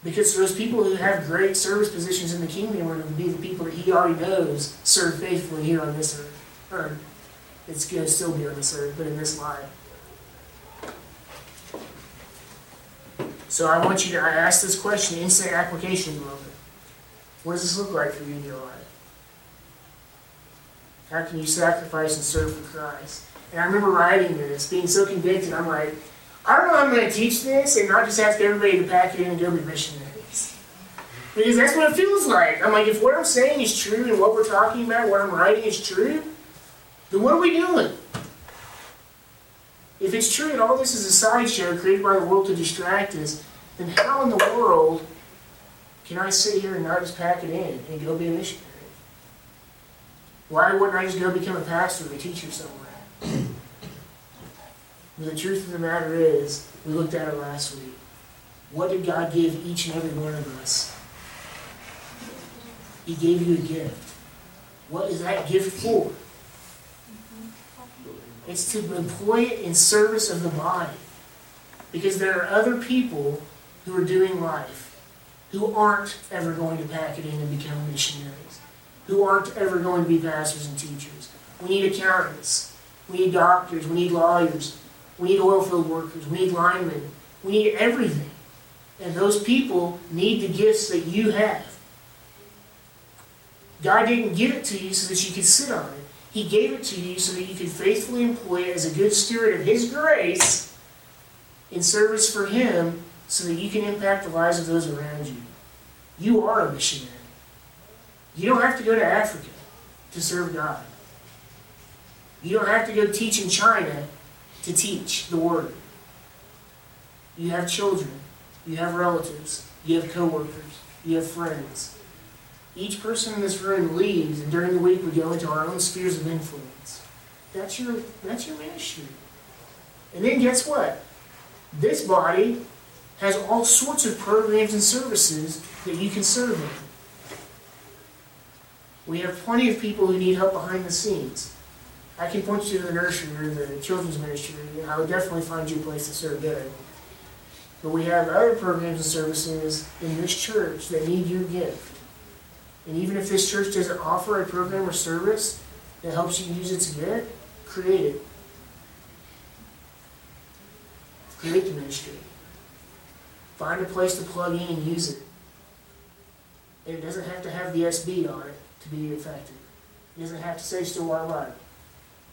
Because those people who have great service positions in the kingdom are going to be the people that He already knows serve faithfully here on this earth. Or it's going to still be on this earth, but in this life. So I want you to, I ask this question, instant application moment. What does this look like for you in your life? How can you sacrifice and serve for Christ? And I remember writing this, being so convicted, I'm like, I don't know how I'm going to teach this and not just ask everybody to pack it in and go be missionaries. Because that's what it feels like. I'm like, if what I'm saying is true and what we're talking about, what I'm writing is true, then what are we doing? If it's true that all this is a sideshow created by the world to distract us, then how in the world can I sit here and not just pack it in and go be a missionary? Why wouldn't I just go become a pastor or a teacher somewhere? The truth of the matter is, we looked at it last week. What did God give each and every one of us? He gave you a gift. What is that gift for? It's to employ it in service of the body. Because there are other people who are doing life who aren't ever going to pack it in and become missionaries, who aren't ever going to be pastors and teachers. We need accountants, we need doctors, we need lawyers, we need oil field workers, we need linemen, we need everything. And those people need the gifts that you have. God didn't give it to you so that you could sit on it. He gave it to you so that you could faithfully employ it as a good steward of His grace in service for Him so that you can impact the lives of those around you. You are a missionary. You don't have to go to Africa to serve God. You don't have to go teach in China to teach the Word. You have children. You have relatives. You have coworkers. You have friends. Each person in this room leaves, and during the week we go into our own spheres of influence. That's your, that's your ministry. And then guess what? This body has all sorts of programs and services that you can serve in. We have plenty of people who need help behind the scenes. I can point you to the nursery or the children's ministry. I would definitely find you a place to serve there. But we have other programs and services in this church that need your gift. And even if this church doesn't offer a program or service that helps you use its gift, create it. Create the ministry. Find a place to plug in and use it. And it doesn't have to have the SB on it to be effective. It doesn't have to say Stillwater Live.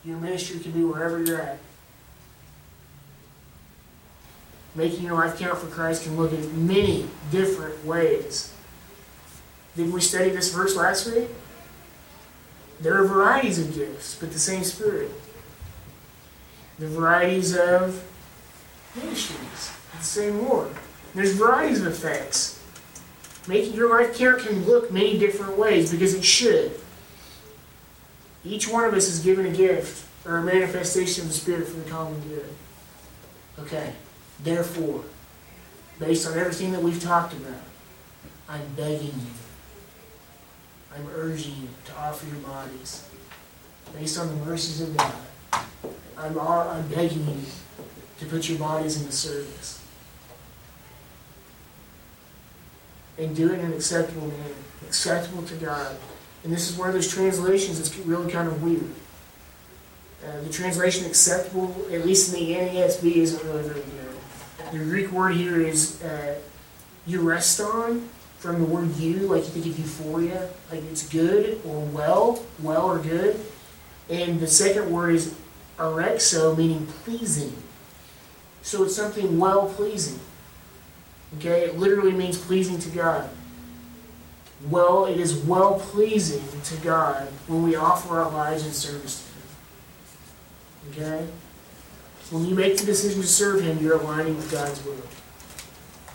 Your ministry can be wherever you're at. Making your life count for Christ can look in many different ways. Didn't we study this verse last week? There are varieties of gifts, but the same Spirit. The varieties of ministries, the same Lord. There's varieties of effects. Making your life count can look many different ways because it should. Each one of us is given a gift or a manifestation of the Spirit for the common good. Okay, therefore, based on everything that we've talked about, I'm begging you, I'm urging you to offer your bodies based on the mercies of God. I'm, I'm begging you to put your bodies into service. And do it in an acceptable manner, acceptable to God. And this is one of those translations that's really kind of weird. Uh, the translation acceptable, at least in the NASB, isn't really very good. The Greek word here is uh, from the word you, like you think of euphoria, like it's good or well, well or good. And the second word is arexo, meaning pleasing. So it's something well pleasing. Okay, it literally means pleasing to God. Well, it is well pleasing to God when we offer our lives in service to Him. Okay? When you make the decision to serve Him, you're aligning with God's will.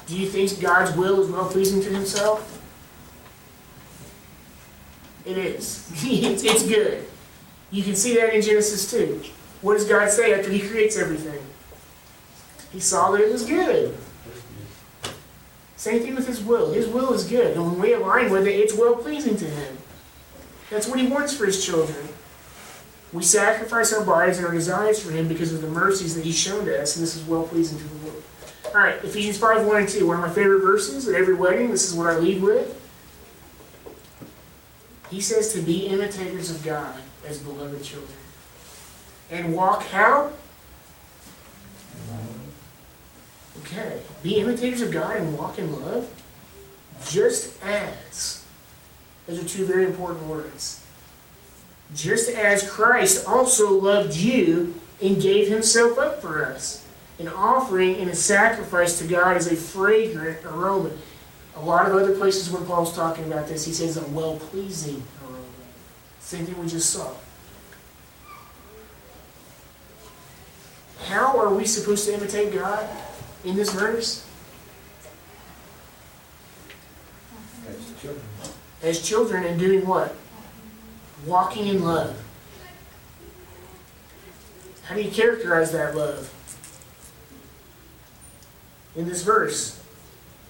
Do you think God's will is well pleasing to Himself? It is. it's, it's good. You can see that in Genesis 2. What does God say after He creates everything? He saw that it was good. Same thing with His will. His will is good. And when we align with it, it's well pleasing to Him. That's what He wants for His children. We sacrifice our bodies and our desires for Him because of the mercies that He's shown to us, and this is well pleasing to the Lord. All right, Ephesians 5 1 and 2, one of my favorite verses at every wedding. This is what I lead with. He says to be imitators of God as beloved children. And walk how? Okay. Be imitators of God and walk in love. Just as. Those are two very important words. just as Christ also loved you and gave himself up for us, an offering and a sacrifice to God as a fragrant aroma. A lot of other places where Paul's talking about this, he says a well pleasing aroma. Same thing we just saw. How are we supposed to imitate God in this verse? As children. As children and doing what? Walking in love. How do you characterize that love? In this verse.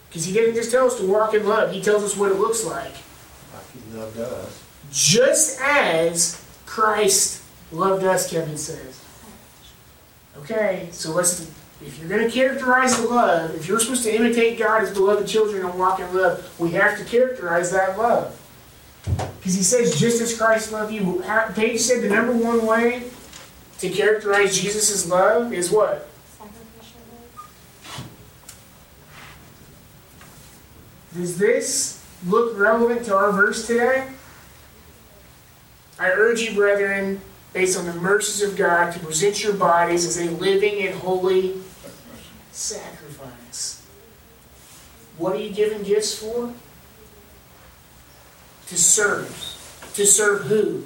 Because he didn't just tell us to walk in love, he tells us what it looks like. Like he loved us. Just as Christ loved us, Kevin says. Okay, so let's, if you're going to characterize the love, if you're supposed to imitate God as beloved children and walk in love, we have to characterize that love. Because he says, just as Christ loved you. Paige said the number one way to characterize Jesus' love is what? Does this look relevant to our verse today? I urge you, brethren, based on the mercies of God, to present your bodies as a living and holy sacrifice. What are you giving gifts for? To serve. To serve who?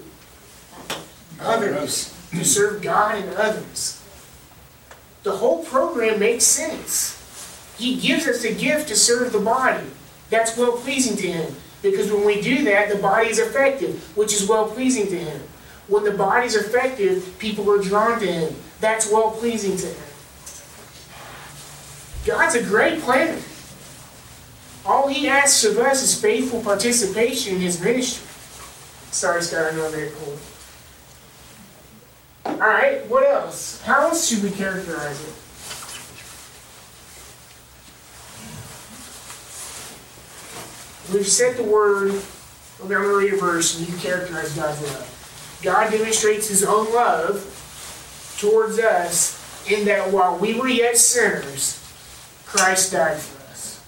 Others. To serve God and others. The whole program makes sense. He gives us a gift to serve the body. That's well pleasing to Him. Because when we do that, the body is effective, which is well pleasing to Him. When the body is effective, people are drawn to Him. That's well pleasing to Him. God's a great planner. All He asks of us is faithful participation in His ministry. Sorry, Scott, I know I'm very cold. All right, what else? How else should we characterize it? We've said the word, I'm going to read a verse and you characterize God's love. God demonstrates his own love towards us in that while we were yet sinners, Christ died for us.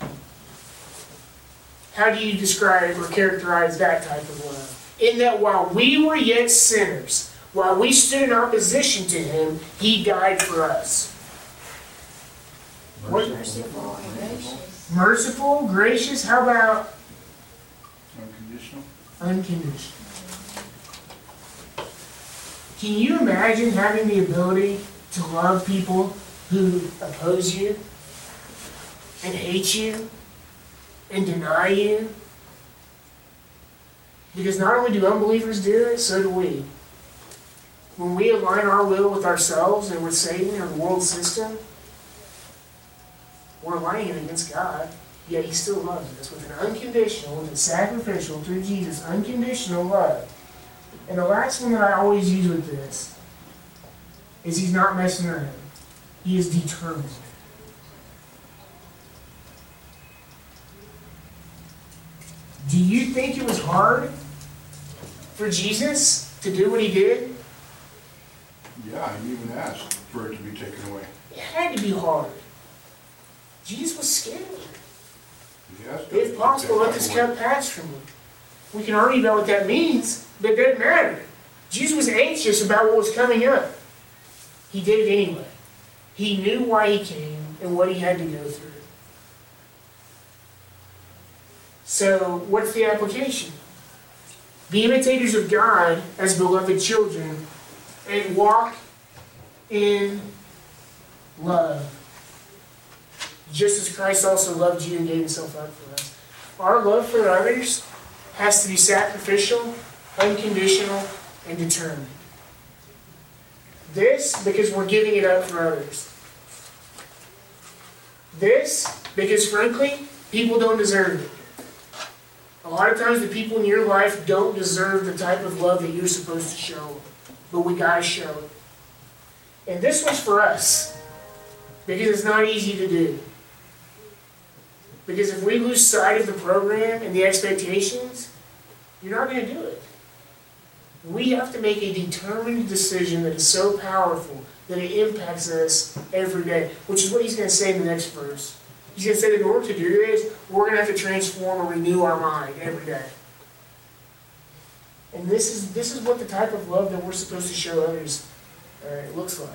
How do you describe or characterize that type of love? In that while we were yet sinners, while we stood in opposition to him, he died for us. What- Merciful gracious. Merciful, gracious, how about Unconditional? unconditional? Can you imagine having the ability to love people who oppose you and hate you and deny you? Because not only do unbelievers do it, so do we. When we align our will with ourselves and with Satan and the world system, we're aligning against God, yet He still loves us with an unconditional, with a sacrificial, through Jesus, unconditional love. And the last one that I always use with this is He's not messing around. He is determined. Do you think it was hard for Jesus to do what He did? Yeah, he even asked for it to be taken away. It had to be hard. Jesus was scared. God If possible, let this cup pass from me. We can argue about what that means, but it doesn't matter. Jesus was anxious about what was coming up. He did it anyway. He knew why he came and what he had to go through. So, what's the application? Be imitators of God as beloved children and walk in love just as Christ also loved you and gave himself up for us. Our love for others has to be sacrificial, unconditional, and determined. This because we're giving it up for others. This because, frankly, people don't deserve it. A lot of times, the people in your life don't deserve the type of love that you're supposed to show but we gotta show it. And this was for us because it's not easy to do. Because if we lose sight of the program and the expectations, you're not going to do it. We have to make a determined decision that is so powerful that it impacts us every day, which is what he's going to say in the next verse. He's going to say in order to do this, we're going to have to transform or renew our mind every day. And this is, this is what the type of love that we're supposed to show others, uh, looks like.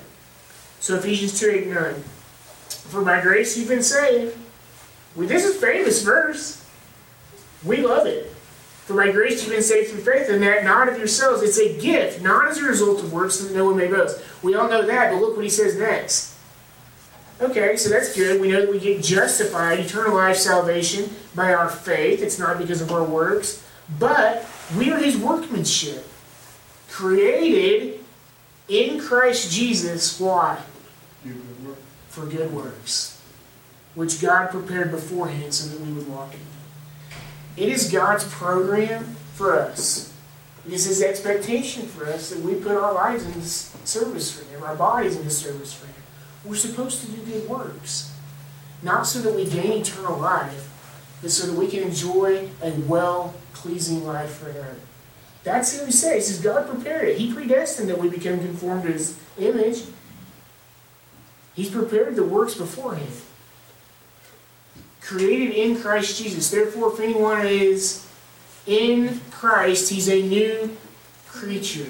So Ephesians two, eight, nine. For by grace you've been saved. Well, this is famous verse. We love it. For by grace you've been saved through faith, and that not of yourselves. It's a gift, not as a result of works, so that no one may boast. We all know that, but look what he says next. Okay, so that's good. We know that we get justified, eternal life, salvation by our faith. It's not because of our works. But we are his workmanship, created in Christ Jesus. Why? Do good work. For good works, which God prepared beforehand so that we would walk in them. It is God's program for us. It is his expectation for us that we put our lives into service for him, our bodies into service for him. We're supposed to do good works. Not so that we gain eternal life, but so that we can enjoy a well pleasing life for him. That's what he says. He says God prepared it. He predestined that we become conformed to his image. He's prepared the works beforehand. Created in Christ Jesus. Therefore, if anyone is in Christ, he's a new creature.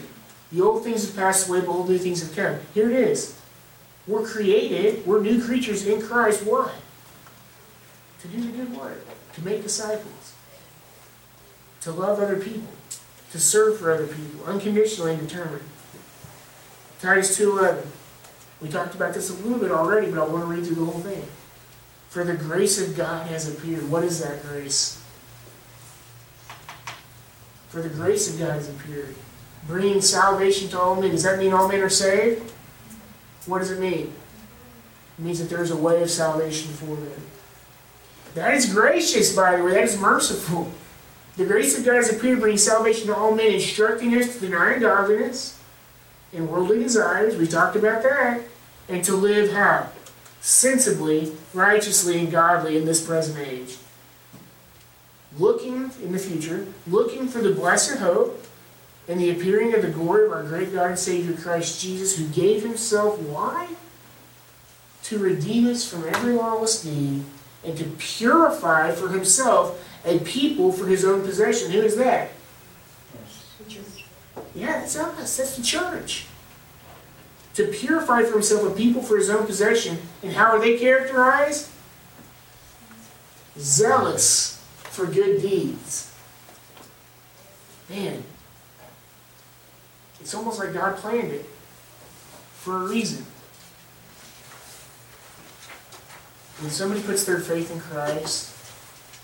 The old things have passed away, but all new things have come. Here it is. We're created, we're new creatures in Christ. Why? To do the good work, to make disciples, to love other people, to serve for other people, unconditionally and determined. Titus 2.11. We talked about this a little bit already, but I want to read through the whole thing. For the grace of God has appeared. What is that grace? For the grace of God has appeared, bringing salvation to all men. Does that mean all men are saved? What does it mean? It means that there's a way of salvation for them. That is gracious, by the way. That is merciful. The grace of God has appeared, bringing salvation to all men, instructing us to deny ungodliness and worldly desires. We talked about that. And to live how? Sensibly, righteously, and godly in this present age. Looking in the future, looking for the blessed hope and the appearing of the glory of our great God and Savior Christ Jesus, who gave himself, why? To redeem us from every lawless deed and to purify for himself a people for his own possession. Who is that? Yeah, that's us. That's the church. To purify for himself a people for his own possession. And how are they characterized? Zealous for good deeds. Man, it's almost like God planned it for a reason. When somebody puts their faith in Christ,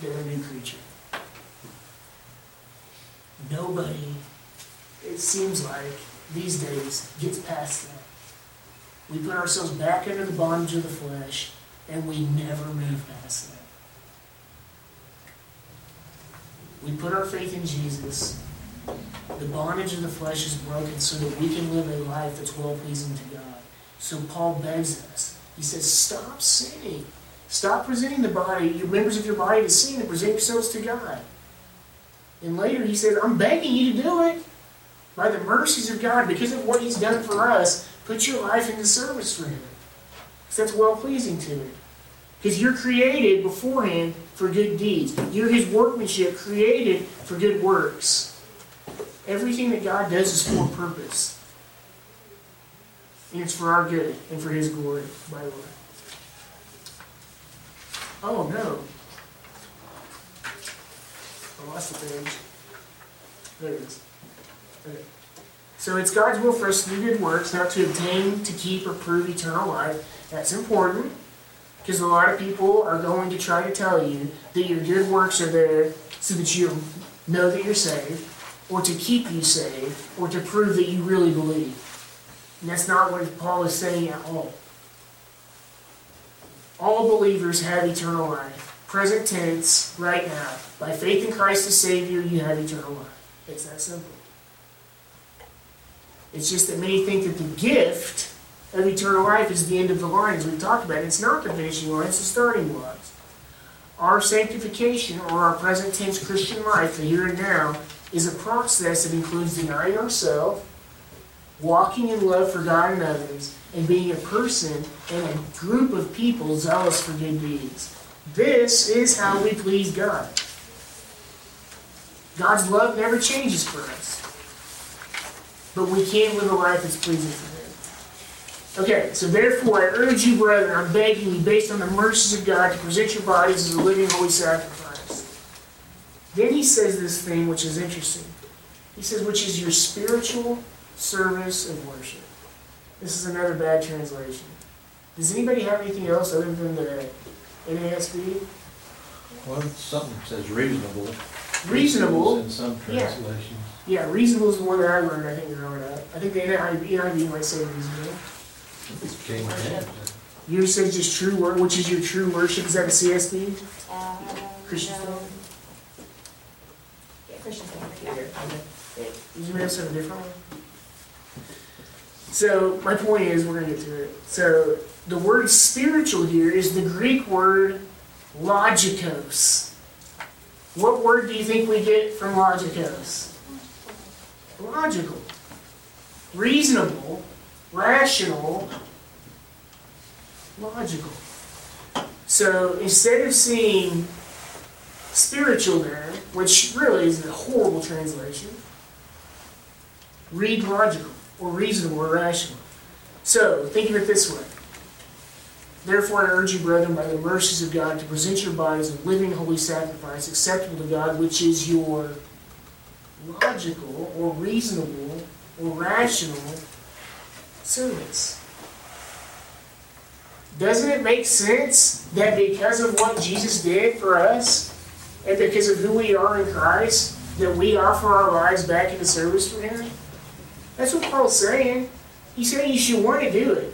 they're a new creature. Nobody, it seems like, these days gets past that. We put ourselves back under the bondage of the flesh, and we never move past that. We put our faith in Jesus. The bondage of the flesh is broken so that we can live a life that's well pleasing to God. So Paul begs us. He says, Stop sinning. Stop presenting the body, your members of your body to sin and present yourselves to God. And later he says, I'm begging you to do it. By the mercies of God, because of what He's done for us, put your life into service for Him. Because that's well pleasing to Him. Because you're created beforehand for good deeds. You're His workmanship, created for good works. Everything that God does is for a purpose. And it's for our good and for His glory, by the way. Oh no. I lost the page. There it is. Okay. So it's God's will for us to do good works, not to obtain, to keep, or prove eternal life. That's important. Because a lot of people are going to try to tell you that your good works are there so that you know that you're saved, or to keep you saved, or to prove that you really believe. And that's not what Paul is saying at all. All believers have eternal life. Present tense, right now. By faith in Christ as Savior, you have eternal life. It's that simple. It's just that many think that the gift of eternal life is the end of the line, as we've talked about. It's not the finishing line, it's the starting blocks. Our sanctification, or our present tense Christian life, the here and now, is a process that includes denying ourselves, walking in love for God and others, and being a person and a group of people zealous for good deeds. This is how we please God. God's love never changes for us. but we can live a life that's pleasing for Him. Okay, so therefore I urge you, brethren, I'm begging you, based on the mercies of God, to present your bodies as a living holy sacrifice. Then he says this thing which is interesting. He says, which is your spiritual service of worship. This is another bad translation. Does anybody have anything else other than the NASB? Well, something says reasonable. Reasonable. In some Yeah. translations. Yeah, reasonable is the one that I learned, I think, growing up. I think the NIV, NIV might say reasonable. It's King James. Yours says just true word, which is your true worship. Is that a CSB? Uh, Christian no. Yeah. okay. Did you have something different? So, my point is, we're gonna get to it. So, the word spiritual here is the Greek word logikos. What word do you think we get from logikos? Logical. Reasonable, rational, logical. So, instead of seeing spiritual there, which really is a horrible translation, read logical or reasonable or rational. So, think of it this way. Therefore, I urge you, brethren, by the mercies of God, to present your bodies a living, holy sacrifice, acceptable to God, which is your logical or reasonable or rational service. Doesn't it make sense that because of what Jesus did for us, and because of who we are in Christ, that we offer our lives back into service for Him? That's what Paul's saying. He's saying you should want to do it.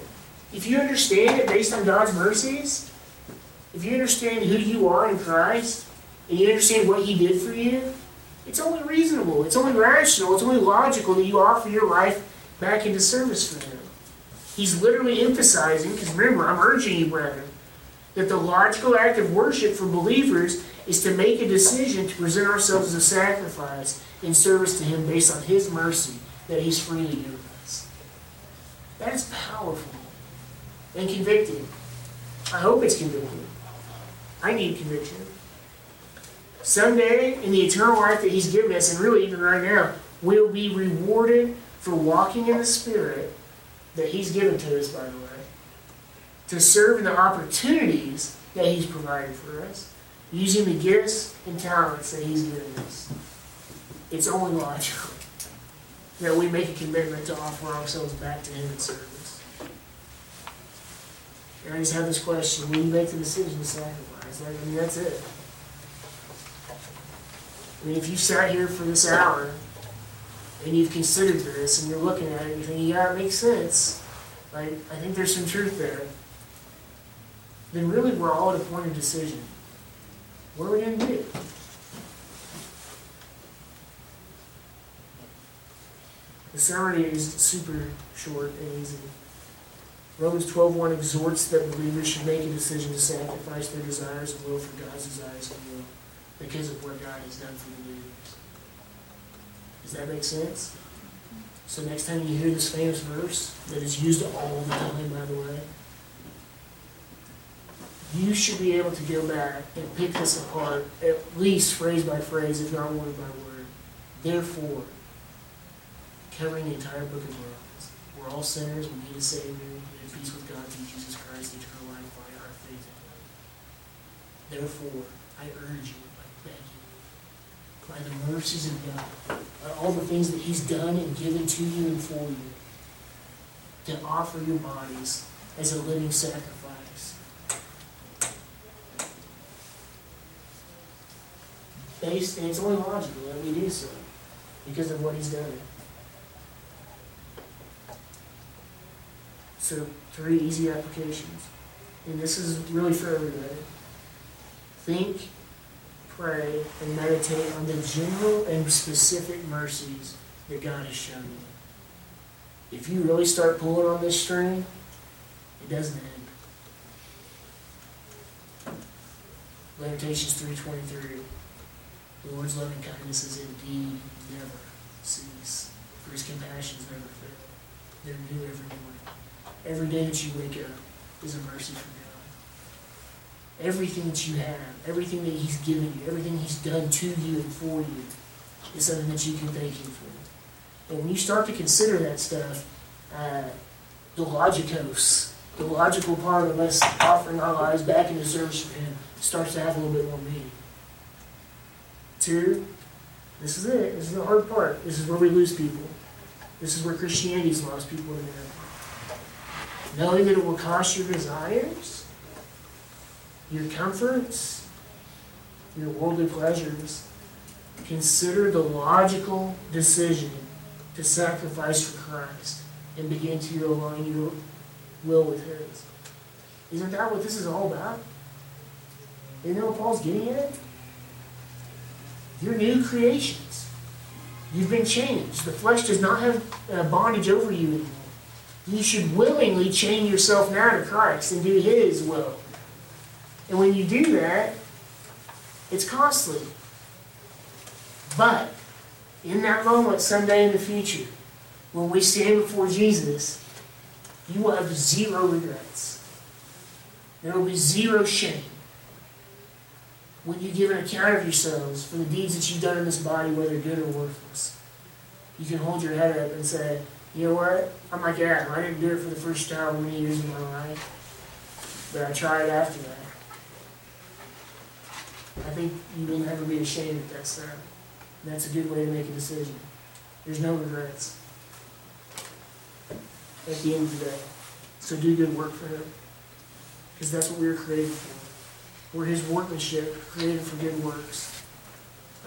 If you understand it based on God's mercies, if you understand who you are in Christ, and you understand what He did for you, it's only reasonable, it's only rational, it's only logical that you offer your life back into service for Him. He's literally emphasizing, because remember, I'm urging you, brethren, that the logical act of worship for believers is to make a decision to present ourselves as a sacrifice in service to Him based on His mercy that He's freely given us. That is powerful and convicting. I hope it's convicting. I need conviction. Someday, in the eternal life that He's given us, and really even right now, we'll be rewarded for walking in the Spirit that He's given to us, by the way, to serve in the opportunities that He's provided for us, using the gifts and talents that He's given us. It's only logical that we make a commitment to offer ourselves back to Him in service. And I just have this question: when you make the decision to sacrifice? I mean, that's it. I mean, if you sat here for this hour and you've considered this and you're looking at it and you're thinking, yeah, it makes sense. Like, I think there's some truth there. Then really, we're all at a point of decision. What are we going to do? The summary is super short and easy. Romans 12.1 exhorts that believers should make a decision to sacrifice their desires and will for God's desires and will because of what God has done for the believers. Does that make sense? So next time you hear this famous verse that is used all the time, by the way, you should be able to go back and pick this apart, at least phrase by phrase, if not word by word. Therefore, covering the entire book of Romans, we're all sinners, we need a Savior, we need peace with God through Jesus Christ, eternal life by our faith in Him. Therefore, I urge you, I beg you, by the mercies of God, by all the things that He's done and given to you and for you, to offer your bodies as a living sacrifice. Based, it's only logical that we do so, because of what He's done. So, three easy applications. And this is really for everybody. Think, pray, and meditate on the general and specific mercies that God has shown you. If you really start pulling on this string, it doesn't end. Lamentations 3.23 The Lord's loving kindness is indeed never cease, for his compassions never fail. They're new every morning. Every day that you wake up is a mercy from God. Everything that you have, everything that He's given you, everything He's done to you and for you is something that you can thank Him for. And when you start to consider that stuff, uh, the logikos, the logical part of us offering our lives back into service for Him starts to have a little bit more meaning. Two, this is it. This is the hard part. This is where we lose people. This is where Christianity's lost people in America. Knowing that it will cost your desires, your comforts, your worldly pleasures, consider the logical decision to sacrifice for Christ and begin to align your will with His. Isn't that what this is all about? You know what Paul's getting at? You're new creations. You've been changed. The flesh does not have uh, bondage over you anymore. You should willingly chain yourself now to Christ and do His will. And when you do that, it's costly. But in that moment, someday in the future, when we stand before Jesus, you will have zero regrets. There will be zero shame when you give an account of yourselves for the deeds that you've done in this body, whether good or worthless. You can hold your head up and say, you know what? I'm like Adam. I didn't do it for the first time in many years in my life, but I tried after that. I think you will never be ashamed if that's that. That's a good way to make a decision. There's no regrets at the end of the day. So do good work for Him. Because that's what we were created for. We're His workmanship, created for good works.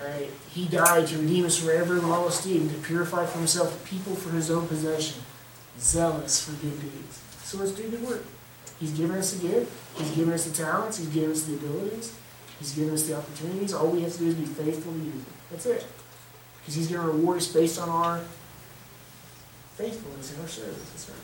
Right? He died to redeem us from every lawless deed and to purify for Himself a people for His own possession, zealous for good deeds. So let's do good work. He's given us a gift. He's given us the talents. He's given us the abilities. He's given us the opportunities. All we have to do is be faithful to use it. That's it. Because He's going to reward us based on our faithfulness in our service. That's right.